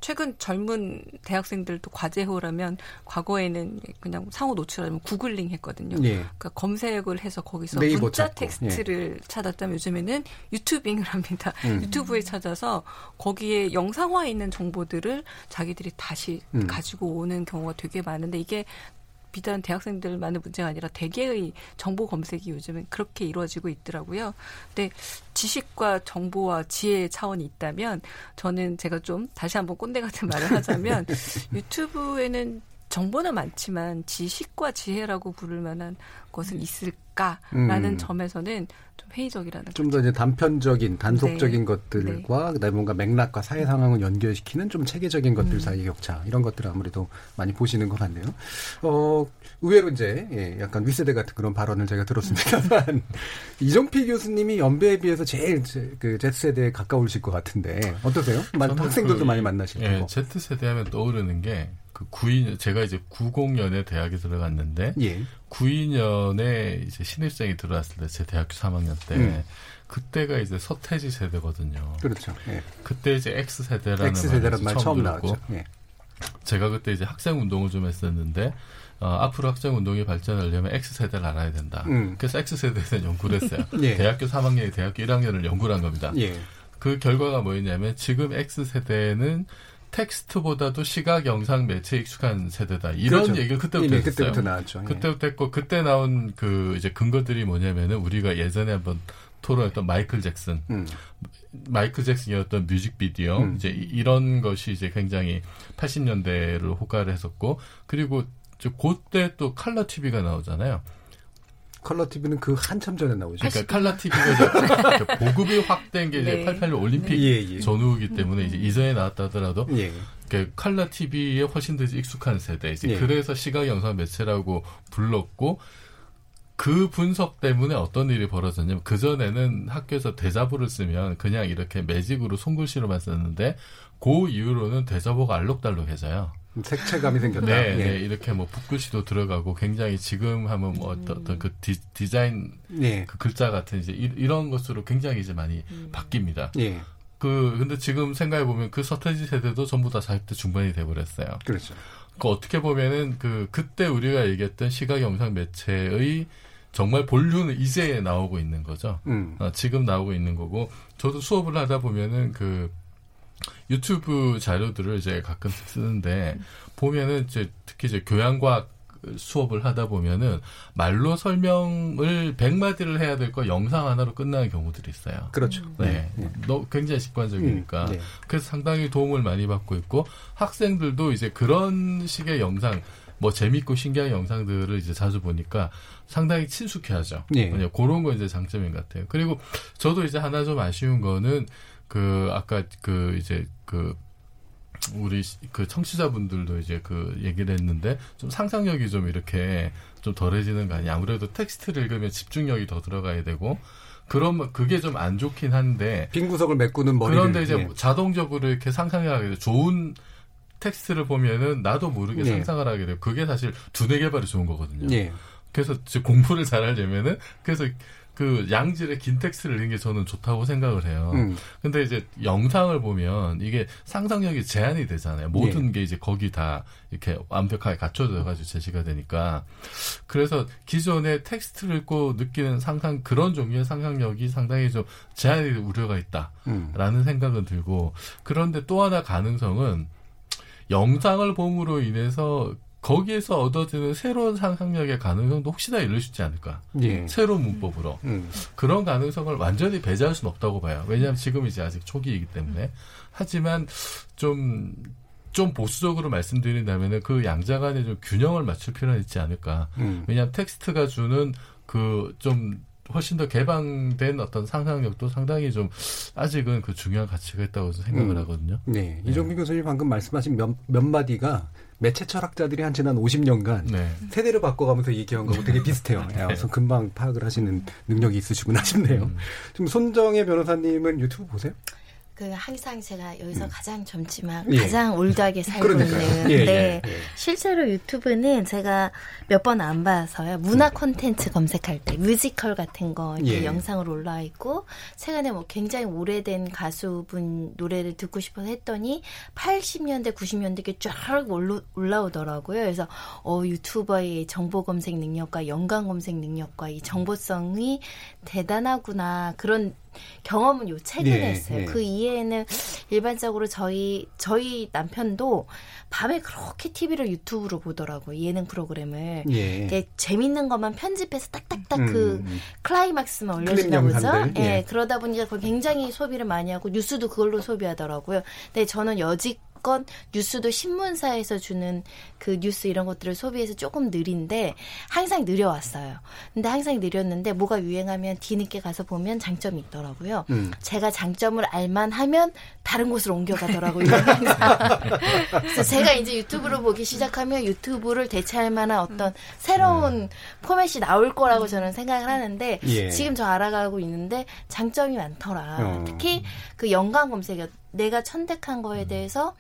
최근 젊은 대학생들도 과제호라면 과거에는 그냥 상호 노출하면 구글링 했거든요. 예. 그러니까 검색을 해서 거기서 문자 찾고. 텍스트를 예. 찾았다면 요즘에는 유튜빙을 합니다. 음. 유튜브에 찾아서 거기에 영상화 있는 정보들을 자기들이 다시 음. 가지고 오는 경우가 되게 많은데 이게 비단 대학생들만의 문제가 아니라 대개의 정보 검색이 요즘은 그렇게 이루어지고 있더라고요. 근데 지식과 정보와 지혜의 차원이 있다면 저는 제가 좀 다시 한번 꼰대 같은 말을 하자면 유튜브에는 정보는 많지만 지식과 지혜라고 부를 만한 것은 있을까라는 음. 점에서는 좀 회의적이라는 좀 더 이제 단편적인 단속적인 네. 것들과 네. 그다음에 뭔가 맥락과 사회 상황을 연결시키는 좀 체계적인 것들 음. 사이의 격차 이런 것들을 아무래도 많이 보시는 것 같네요. 어 의외로 이제 예, 약간 윗세대 같은 그런 발언을 제가 들었습니다만 이종필 교수님이 연배에 비해서 제일 그 Z세대에 가까우실 것 같은데 어떠세요? 학생들도 그, 많이 만나실 예, Z세대 하면 떠오르는 게 그 92년 제가 이제 90년에 대학에 들어갔는데 예. 92년에 이제 신입생이 들어왔을 때 제 대학교 3학년 때 음. 그때가 이제 서태지 세대거든요. 그렇죠. 예. 그때 이제 X 세대라는 X세대란 말 처음, 처음 나왔죠. 예. 제가 그때 이제 학생 운동을 좀 했었는데 어, 앞으로 학생 운동이 발전하려면 X 세대를 알아야 된다. 음. 그래서 X 세대에 대한 연구를 했어요. 예. 대학교 3학년이 대학교 1학년을 연구를 한 겁니다. 예. 그 결과가 뭐였냐면 지금 X 세대는 텍스트보다도 시각 영상 매체에 익숙한 세대다. 이런 그렇죠. 얘기를 그때부터 했어요. 그때부터 나왔죠. 예. 그때부터 했고 그때 나온 그 이제 근거들이 뭐냐면은 우리가 예전에 한번 토론했던 마이클 잭슨, 음. 마이클 잭슨이었던 뮤직비디오 음. 이제 이런 것이 이제 굉장히 80년대를 호가를 했었고 그리고 그때 또 칼라 TV가 나오잖아요. 컬러 TV는 그 한참 전에 나오죠. 그러니까 칼라 TV가 보급이 확된 게 이제 네. 88 올림픽 예, 예. 전후이기 때문에 이제 이전에 나왔다 하더라도 예. 그 칼라 TV에 훨씬 더 익숙한 세대. 이제 예. 그래서 시각 영상 매체라고 불렀고 그 분석 때문에 어떤 일이 벌어졌냐면 그 전에는 학교에서 대자보를 쓰면 그냥 이렇게 매직으로 손글씨로만 썼는데 그 이후로는 대자보가 알록달록해져요. 색채감이 생겼다. 네, 예. 네, 이렇게 뭐 붓글씨도 들어가고 굉장히 지금 하면 뭐 어떤, 어떤 그 디, 디자인 예. 그 글자 같은 이제 이, 런 것으로 굉장히 이제 많이 음. 바뀝니다. 예. 그 근데 지금 생각해 보면 그 서태지 세대도 전부 다 40대 중반이 돼 버렸어요. 그렇죠. 그 어떻게 보면은 그 그때 우리가 얘기했던 시각 영상 매체의 정말 본류는 이제 나오고 있는 거죠. 음. 어, 지금 나오고 있는 거고 저도 수업을 하다 보면은 그 유튜브 자료들을 이제 가끔 쓰는데 보면은 이제 특히 이제 교양과학 수업을 하다 보면은 말로 설명을 100마디를 해야 될 거 영상 하나로 끝나는 경우들이 있어요. 그렇죠. 네. 네. 너 굉장히 직관적이니까. 음, 네. 그래서 상당히 도움을 많이 받고 있고 학생들도 이제 그런 식의 영상 뭐 재밌고 신기한 영상들을 이제 자주 보니까 상당히 친숙해하죠. 네. 그런 거 이제 장점인 것 같아요. 그리고 저도 이제 하나 좀 아쉬운 거는 그 아까 그 이제 그 우리 그 청취자분들도 이제 그 얘기를 했는데 좀 상상력이 좀 이렇게 좀 덜해지는 거 아니야. 아무래도 텍스트를 읽으면 집중력이 더 들어가야 되고 그런 그게 좀 안 좋긴 한데 빈 구석을 메꾸는 머리 그런데 이제 예. 자동적으로 이렇게 상상을 하게 돼. 좋은 텍스트를 보면은 나도 모르게 예. 상상을 하게 돼요. 그게 사실 두뇌 개발이 좋은 거거든요. 예. 그래서 공부를 잘 하려면은 그래서 그 양질의 긴 텍스트를 읽는 게 저는 좋다고 생각을 해요. 음. 근데 이제 영상을 보면 이게 상상력이 제한이 되잖아요. 모든 예. 게 이제 거기 다 이렇게 완벽하게 갖춰져 가지고 제시가 되니까. 그래서 기존의 텍스트를 읽고 느끼는 상상 그런 종류의 상상력이 상당히 좀 제한이 우려가 있다라는 음. 생각은 들고 그런데 또 하나 가능성은 영상을 봄으로 인해서 거기에서 얻어지는 새로운 상상력의 가능성도 혹시나 있지 않을까. 예. 새로운 문법으로. 음. 그런 가능성을 완전히 배제할 수는 없다고 봐요. 왜냐하면 지금 이제 아직 초기이기 때문에. 하지만 좀, 좀 보수적으로 말씀드린다면 그 양자 간에 좀 균형을 맞출 필요는 있지 않을까. 음. 왜냐하면 텍스트가 주는 그좀 훨씬 더 개방된 어떤 상상력도 상당히 좀 아직은 그 중요한 가치가 있다고 생각을 음. 하거든요. 네. 이종민 네. 교수님 방금 말씀하신 몇, 몇 마디가 매체 철학자들이 한 지난 50년간 네. 세대를 바꿔가면서 얘기한 거하고 되게 비슷해요. 네. 그래서 금방 파악을 하시는 능력이 있으시구나 싶네요. 음. 지금 손정혜 변호사님은 유튜브 보세요? 그 항상 제가 여기서 음. 가장 젊지만 예. 가장 old하게 살고 그러니까요. 있는. 예, 예, 네. 예, 실제로 유튜브는 제가 몇 번 안 봐서요. 문화 음. 콘텐츠 검색할 때 뮤지컬 같은 거 이렇게 예. 영상으로 올라와 있고 최근에 뭐 굉장히 오래된 가수분 노래를 듣고 싶어서 했더니 80년대 90년대에 쫙 올라오더라고요. 그래서 어 유튜버의 정보 검색 능력과 연관 검색 능력과 이 정보성이 대단하구나 그런 경험은 요 최근에 네, 했어요. 네. 그 이해에는 일반적으로 저희 저희 남편도 밤에 그렇게 TV를 유튜브로 보더라고요. 예능 프로그램을. 예. 재밌는 것만 편집해서 딱딱딱 음. 그 클라이막스만 올려주나 보죠. 예. 예. 그러다 보니까 굉장히 소비를 많이 하고 뉴스도 그걸로 소비하더라고요. 근데 저는 여직 건 뉴스도 신문사에서 주는 그 뉴스 이런 것들을 소비해서 조금 느린데 항상 느려왔어요. 근데 항상 느렸는데 뭐가 유행하면 뒤늦게 가서 보면 장점이 있더라고요. 음. 제가 장점을 알만 하면 다른 곳으로 옮겨가더라고요. 그래서 제가 이제 유튜브를 보기 시작하면 유튜브를 대체할 만한 어떤 새로운 음. 포맷이 나올 거라고 저는 생각을 하는데 예. 지금 저 알아가고 있는데 장점이 많더라. 어. 특히 그 연관 검색어 내가 선택한 거에 대해서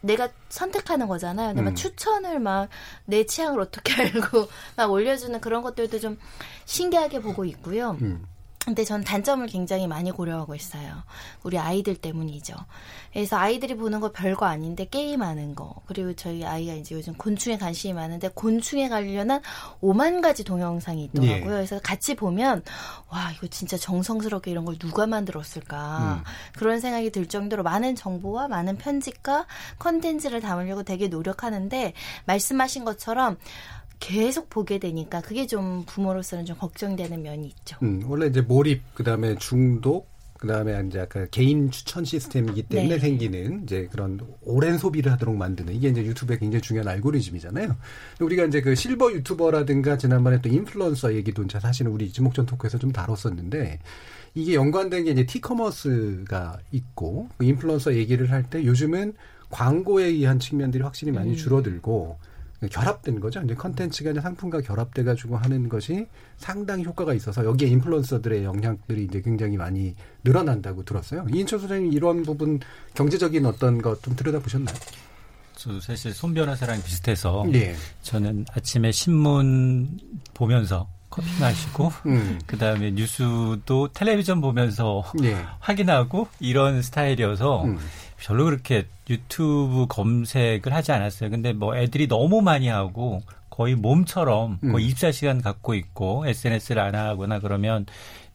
내가 선택하는 거잖아요. 근데 음. 막 추천을 막 내 취향을 어떻게 알고 막 올려주는 그런 것들도 좀 신기하게 보고 있고요. 음. 근데 전 단점을 굉장히 많이 고려하고 있어요. 우리 아이들 때문이죠. 그래서 아이들이 보는 거 별거 아닌데 게임하는 거. 그리고 저희 아이가 이제 요즘 곤충에 관심이 많은데 곤충에 관련한 오만 가지 동영상이 있더라고요. 예. 그래서 같이 보면 와, 이거 진짜 정성스럽게 이런 걸 누가 만들었을까. 음. 그런 생각이 들 정도로 많은 정보와 많은 편집과 컨텐츠를 담으려고 되게 노력하는데 말씀하신 것처럼 계속 보게 되니까 그게 좀 부모로서는 좀 걱정되는 면이 있죠. 음, 원래 이제 몰입, 그 다음에 중독, 그 다음에 이제 아까 개인 추천 시스템이기 때문에 네. 생기는 이제 그런 오랜 소비를 하도록 만드는 이게 이제 유튜브의 굉장히 중요한 알고리즘이잖아요. 우리가 이제 그 실버 유튜버라든가 지난번에 또 인플루언서 얘기도 이제 사실은 우리 지목전 토크에서 좀 다뤘었는데 이게 연관된 게 이제 티커머스가 있고 그 인플루언서 얘기를 할 때 요즘은 광고에 의한 측면들이 확실히 많이 음. 줄어들고 결합된 거죠. 이제 컨텐츠가 이제 상품과 결합돼 가지고 하는 것이 상당히 효과가 있어서 여기에 인플루언서들의 영향들이 이제 굉장히 많이 늘어난다고 들었어요. 이인철 소장님 이런 부분 경제적인 어떤 것 좀 들여다 보셨나요? 저 사실 손 변호사랑 비슷해서 예. 저는 아침에 신문 보면서 커피 마시고 음. 그다음에 뉴스도 텔레비전 보면서 예. 확인하고 이런 스타일이어서 음. 별로 그렇게 유튜브 검색을 하지 않았어요. 근데 뭐 애들이 너무 많이 하고 거의 몸처럼 음. 거의 24시간 갖고 있고 SNS를 안 하거나 그러면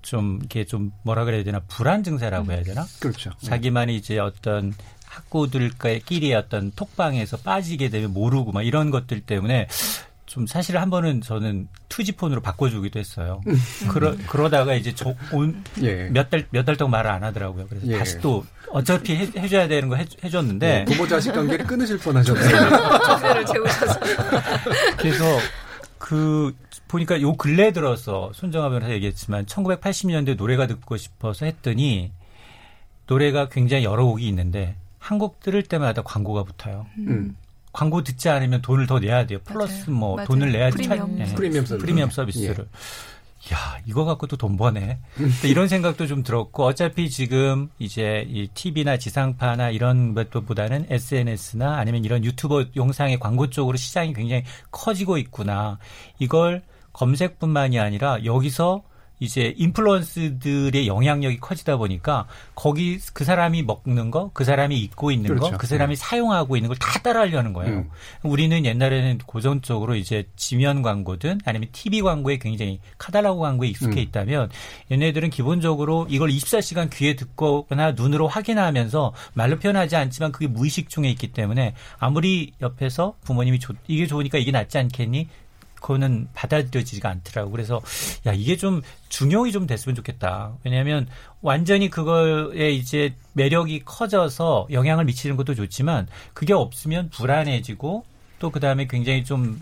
좀 이게 좀 뭐라 그래야 되나 불안 증세라고 해야 되나? 그렇죠. 자기만이 이제 어떤 학구들끼리 어떤 톡방에서 빠지게 되면 모르고 막 이런 것들 때문에 좀 사실 한 번은 저는 투지폰으로 바꿔주기도 했어요. 음. 그러, 그러다가 이제 예. 몇달 몇 달 동안 말을 안 하더라고요. 그래서 예. 다시 또 어차피 해, 해줘야 되는 거 해, 해줬는데 예. 부모 자식 관계를 끊으실 뻔하셨어요. 조세를 재우셔서. 그래서 그 보니까 요 근래 들어서 손정아 변호사 얘기했지만 1980년대 노래가 듣고 싶어서 했더니 노래가 굉장히 여러 곡이 있는데 한 곡 들을 때마다 광고가 붙어요. 음. 광고 듣지 않으면 돈을 더 내야 돼요. 플러스 맞아요. 뭐 맞아요. 돈을 내야 프리미엄, 차, 네. 프리미엄, 서비스. 프리미엄 서비스를. 예. 야, 이거 갖고도 돈 버네. 이런 생각도 좀 들었고, 어차피 지금 이제 이 TV나 지상파나 이런 것보다는 SNS나 아니면 이런 유튜버 영상의 광고 쪽으로 시장이 굉장히 커지고 있구나. 이걸 검색뿐만이 아니라 여기서 이제 인플루언스들의 영향력이 커지다 보니까 거기 그 사람이 먹는 거, 그 사람이 입고 있는 그렇죠. 거, 그 사람이 네. 사용하고 있는 걸 다 따라하려는 거예요. 음. 우리는 옛날에는 고전적으로 이제 지면 광고든 아니면 TV 광고에 굉장히 카달로그 광고에 익숙해 음. 있다면 얘네들은 기본적으로 이걸 24시간 귀에 듣거나 눈으로 확인하면서 말로 표현하지 않지만 그게 무의식 중에 있기 때문에 아무리 옆에서 부모님이 이게 좋으니까 이게 낫지 않겠니? 그거는 받아들여지지가 않더라고. 그래서 야 이게 좀 중용이 좀 됐으면 좋겠다. 왜냐하면 완전히 그거에 이제 매력이 커져서 영향을 미치는 것도 좋지만 그게 없으면 불안해지고 또 그 다음에 굉장히 좀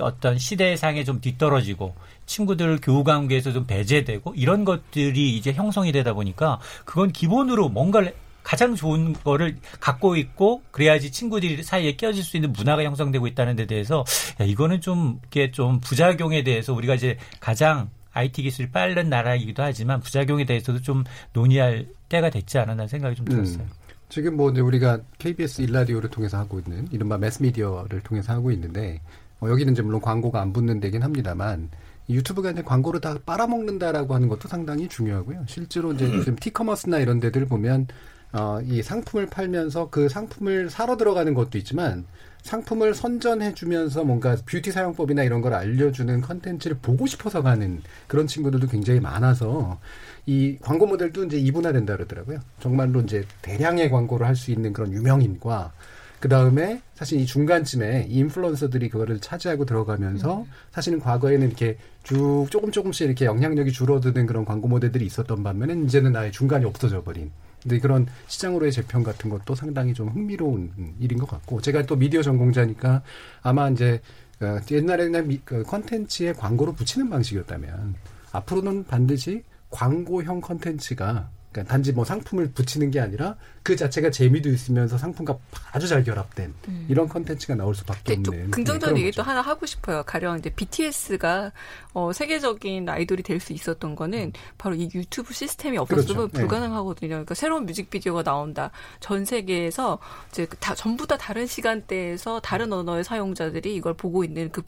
어떤 시대상에 좀 뒤떨어지고 친구들 교우 관계에서 좀 배제되고 이런 것들이 이제 형성이 되다 보니까 그건 기본으로 뭔가를 가장 좋은 거를 갖고 있고 그래야지 친구들 사이에 끼어질 수 있는 문화가 형성되고 있다는 데 대해서 야, 이거는 좀 이게 좀 부작용에 대해서 우리가 이제 가장 IT 기술이 빠른 나라이기도 하지만 부작용에 대해서도 좀 논의할 때가 됐지 않았나 생각이 좀 들었어요. 음. 지금 뭐 이제 우리가 KBS 일라디오를 통해서 하고 있는 이른바 매스미디어를 통해서 하고 있는데 어, 여기는 이제 물론 광고가 안 붙는 데긴 합니다만 유튜브가 이제 광고를 다 빨아먹는다라고 하는 것도 상당히 중요하고요. 실제로 이제 지금 티커머스나 이런 데들 보면 어, 이 상품을 팔면서 그 상품을 사러 들어가는 것도 있지만 상품을 선전해 주면서 뭔가 뷰티 사용법이나 이런 걸 알려주는 컨텐츠를 보고 싶어서 가는 그런 친구들도 굉장히 많아서 이 광고 모델도 이제 이분화된다 그러더라고요. 정말로 이제 대량의 광고를 할 수 있는 그런 유명인과 그 다음에 사실 이 중간쯤에 이 influencer들이 그거를 차지하고 들어가면서 음. 사실은 과거에는 이렇게 쭉 조금 조금씩 이렇게 영향력이 줄어드는 그런 광고 모델들이 있었던 반면에 이제는 아예 중간이 없어져 버린 근데 그런 시장으로의 재편 같은 것도 상당히 좀 흥미로운 일인 것 같고 제가 또 미디어 전공자니까 아마 이제 어, 옛날에는 그 컨텐츠에 광고를 붙이는 방식이었다면 앞으로는 반드시 광고형 컨텐츠가 그러니까 단지 뭐 상품을 붙이는 게 아니라 그 자체가 재미도 있으면서 상품과 아주 잘 결합된 음. 이런 컨텐츠가 나올 수밖에 없는. 긍정적인 네, 얘기도 하나 하고 싶어요. 가령 이제 BTS가 어, 세계적인 아이돌이 될 수 있었던 거는 바로 이 유튜브 시스템이 없었으면 그렇죠. 불가능하거든요. 그러니까 새로운 뮤직비디오가 나온다. 전 세계에서 이제 다 전부 다 다른 시간대에서 다른 언어의 사용자들이 이걸 보고 있는 그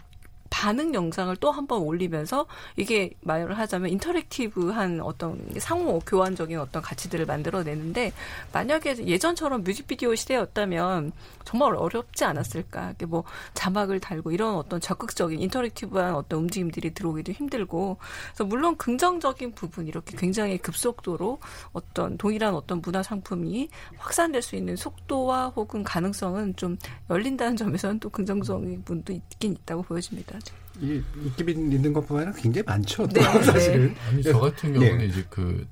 반응 영상을 또 한 번 올리면서 이게 말을 하자면 인터랙티브한 어떤 상호 교환적인 어떤 가치들을 만들어내는데 만약에 예전처럼 뮤직비디오 시대였다면 정말 어렵지 않았을까. 뭐 자막을 달고 이런 어떤 적극적인 인터랙티브한 어떤 움직임들이 들어오기도 힘들고 그래서 물론 긍정적인 부분 이렇게 굉장히 급속도로 어떤 동일한 어떤 문화 상품이 확산될 수 있는 속도와 혹은 가능성은 좀 열린다는 점에서는 또 긍정적인 부분도 있긴 있다고 보여집니다. 이 입김 있는 것뿐만 아니라 굉장히 많죠. 네, 사실은. 네. 아니 저 같은 경우는 네. 이제 그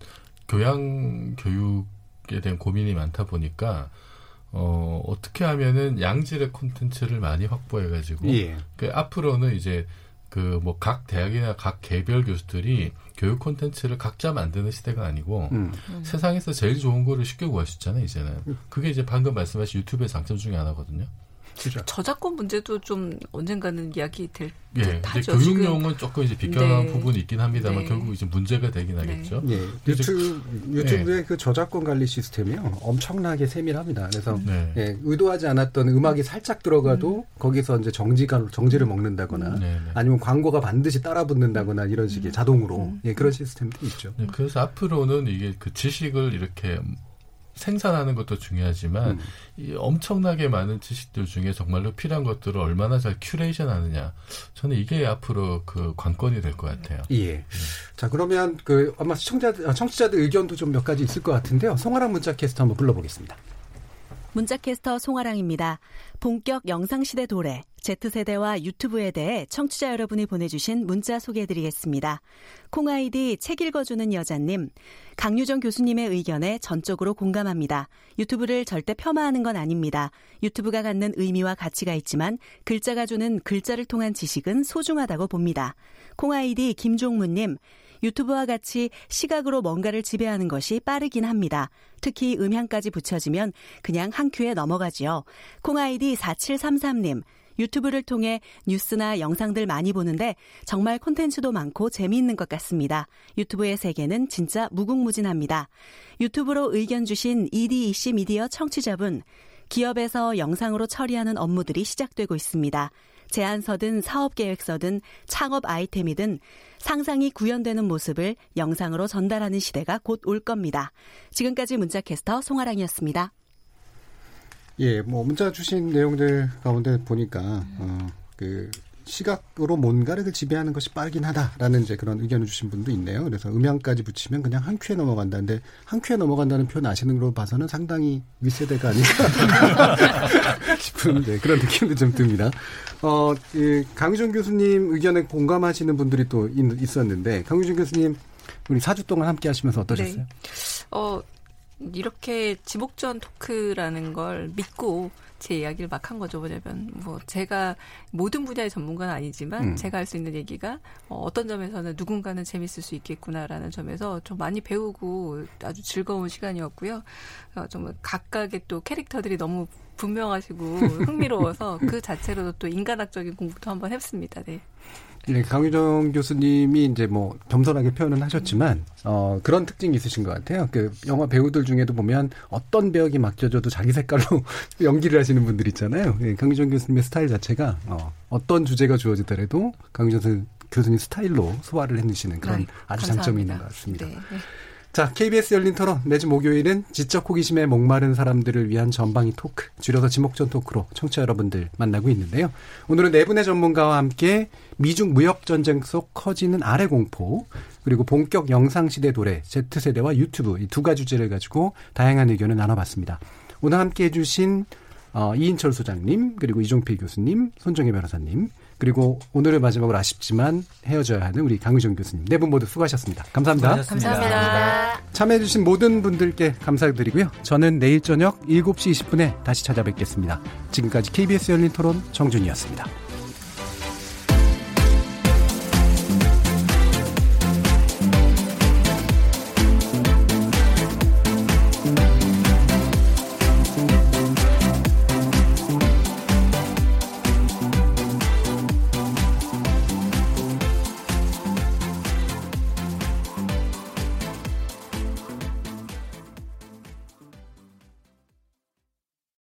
교양 교육에 대한 고민이 많다 보니까 어 어떻게 하면은 양질의 콘텐츠를 많이 확보해 가지고 예. 그 앞으로는 이제 그 뭐 각 대학이나 각 개별 교수들이 교육 콘텐츠를 각자 만드는 시대가 아니고 음. 음. 세상에서 제일 좋은 거를 쉽게 구할 수 있잖아요 이제는 음. 그게 이제 방금 말씀하신 유튜브의 장점 중에 하나거든요. 그렇죠. 저작권 문제도 좀 언젠가는 이야기 될 예, 듯하죠. 교육용은 조금 이제 비껴난 네. 부분이 있긴 합니다만 네. 결국 이제 문제가 되긴 네. 하겠죠. 예. 유튜브 유튜브의 예. 그 저작권 관리 시스템이요 엄청나게 세밀합니다. 그래서 네. 예, 의도하지 않았던 음악이 살짝 들어가도 음. 거기서 이제 정지가 정지를 먹는다거나 음. 네, 네. 아니면 광고가 반드시 따라 붙는다거나 이런 식의 음. 자동으로 음. 예, 그런 시스템도 있죠. 그래서 앞으로는 이게 그 지식을 이렇게 생산하는 것도 중요하지만 음. 이 엄청나게 많은 지식들 중에 정말로 필요한 것들을 얼마나 잘 큐레이션 하느냐. 저는 이게 앞으로 그 관건이 될 것 같아요. 예. 네. 자, 그러면 그 아마 시청자 청취자들 의견도 좀 몇 가지 있을 것 같은데요. 송아랑 문자 캐스터 한번 불러보겠습니다. 문자캐스터 송아랑입니다. 본격 영상시대 도래, Z세대와 유튜브에 대해 청취자 여러분이 보내주신 문자 소개해드리겠습니다. 콩아이디 책 읽어주는 여자님, 강유정 교수님의 의견에 전적으로 공감합니다. 유튜브를 절대 폄하하는 건 아닙니다. 유튜브가 갖는 의미와 가치가 있지만 글자가 주는 글자를 통한 지식은 소중하다고 봅니다. 콩아이디 김종문님, 유튜브와 같이 시각으로 뭔가를 지배하는 것이 빠르긴 합니다. 특히 음향까지 붙여지면 그냥 한 큐에 넘어가지요. 콩아이디 4733님. 유튜브를 통해 뉴스나 영상들 많이 보는데 정말 콘텐츠도 많고 재미있는 것 같습니다. 유튜브의 세계는 진짜 무궁무진합니다. 유튜브로 의견 주신 EDEC 미디어 청취자분, 기업에서 영상으로 처리하는 업무들이 시작되고 있습니다. 제안서든 사업 계획서든 창업 아이템이든 상상이 구현되는 모습을 영상으로 전달하는 시대가 곧 올 겁니다. 지금까지 문자캐스터 송아랑이었습니다. 예, 뭐 문자 주신 내용들 가운데 보니까 어, 그 시각으로 뭔가를 지배하는 것이 빠르긴 하다라는 이제 그런 의견을 주신 분도 있네요. 그래서 음향까지 붙이면 그냥 한 큐에 넘어간다는데 한 큐에 넘어간다는 표현 아시는 걸로 봐서는 상당히 윗세대가 아닌가 싶은 네, 그런 느낌도 좀 듭니다. 어, 그 강유정 교수님 의견에 공감하시는 분들이 또 있, 었는데 강유정 교수님 우리 4주 동안 함께 하시면서 어떠셨어요? 네. 어, 이렇게 지목전 토크라는 걸 믿고 제 이야기를 막 한 거죠. 뭐냐면 뭐 제가 모든 분야의 전문가는 아니지만 음. 제가 할 수 있는 얘기가 어, 어떤 점에서는 누군가는 재밌을 수 있겠구나라는 점에서 좀 많이 배우고 아주 즐거운 시간이었고요. 어, 좀 각각의 또 캐릭터들이 너무 분명하시고 흥미로워서 그 자체로도 또 인간학적인 공부도 한번 했습니다. 네. 네, 강유정 교수님이 이제 뭐 겸손하게 표현은 하셨지만 어 그런 특징이 있으신 것 같아요. 그 영화 배우들 중에도 보면 어떤 배역이 맡겨져도 자기 색깔로 연기를 하시는 분들 있잖아요. 네, 강유정 교수님의 스타일 자체가 어 어떤 주제가 주어지더라도 강유정 교수님 스타일로 소화를 해내시는 그런 네, 아주 감사합니다. 장점이 있는 것 같습니다. 네. 자, KBS 열린 토론 매주 목요일은 지적 호기심에 목마른 사람들을 위한 전방위 토크, 줄여서 지목전 토크로 청취자 여러분들 만나고 있는데요. 오늘은 네 분의 전문가와 함께 미중 무역 전쟁 속 커지는 아래 공포, 그리고 본격 영상 시대 도래, Z세대와 유튜브 이 두 가지 주제를 가지고 다양한 의견을 나눠봤습니다. 오늘 함께 해주신 어, 이인철 소장님, 그리고 이종필 교수님, 손정혜 변호사님, 그리고 오늘의 마지막으로 아쉽지만 헤어져야 하는 우리 강의정 교수님 네 분 모두 수고하셨습니다. 감사합니다. 감사합니다. 참여해주신 모든 분들께 감사드리고요. 저는 내일 저녁 7시 20분에 다시 찾아뵙겠습니다. 지금까지 KBS 열린 토론 정준이었습니다.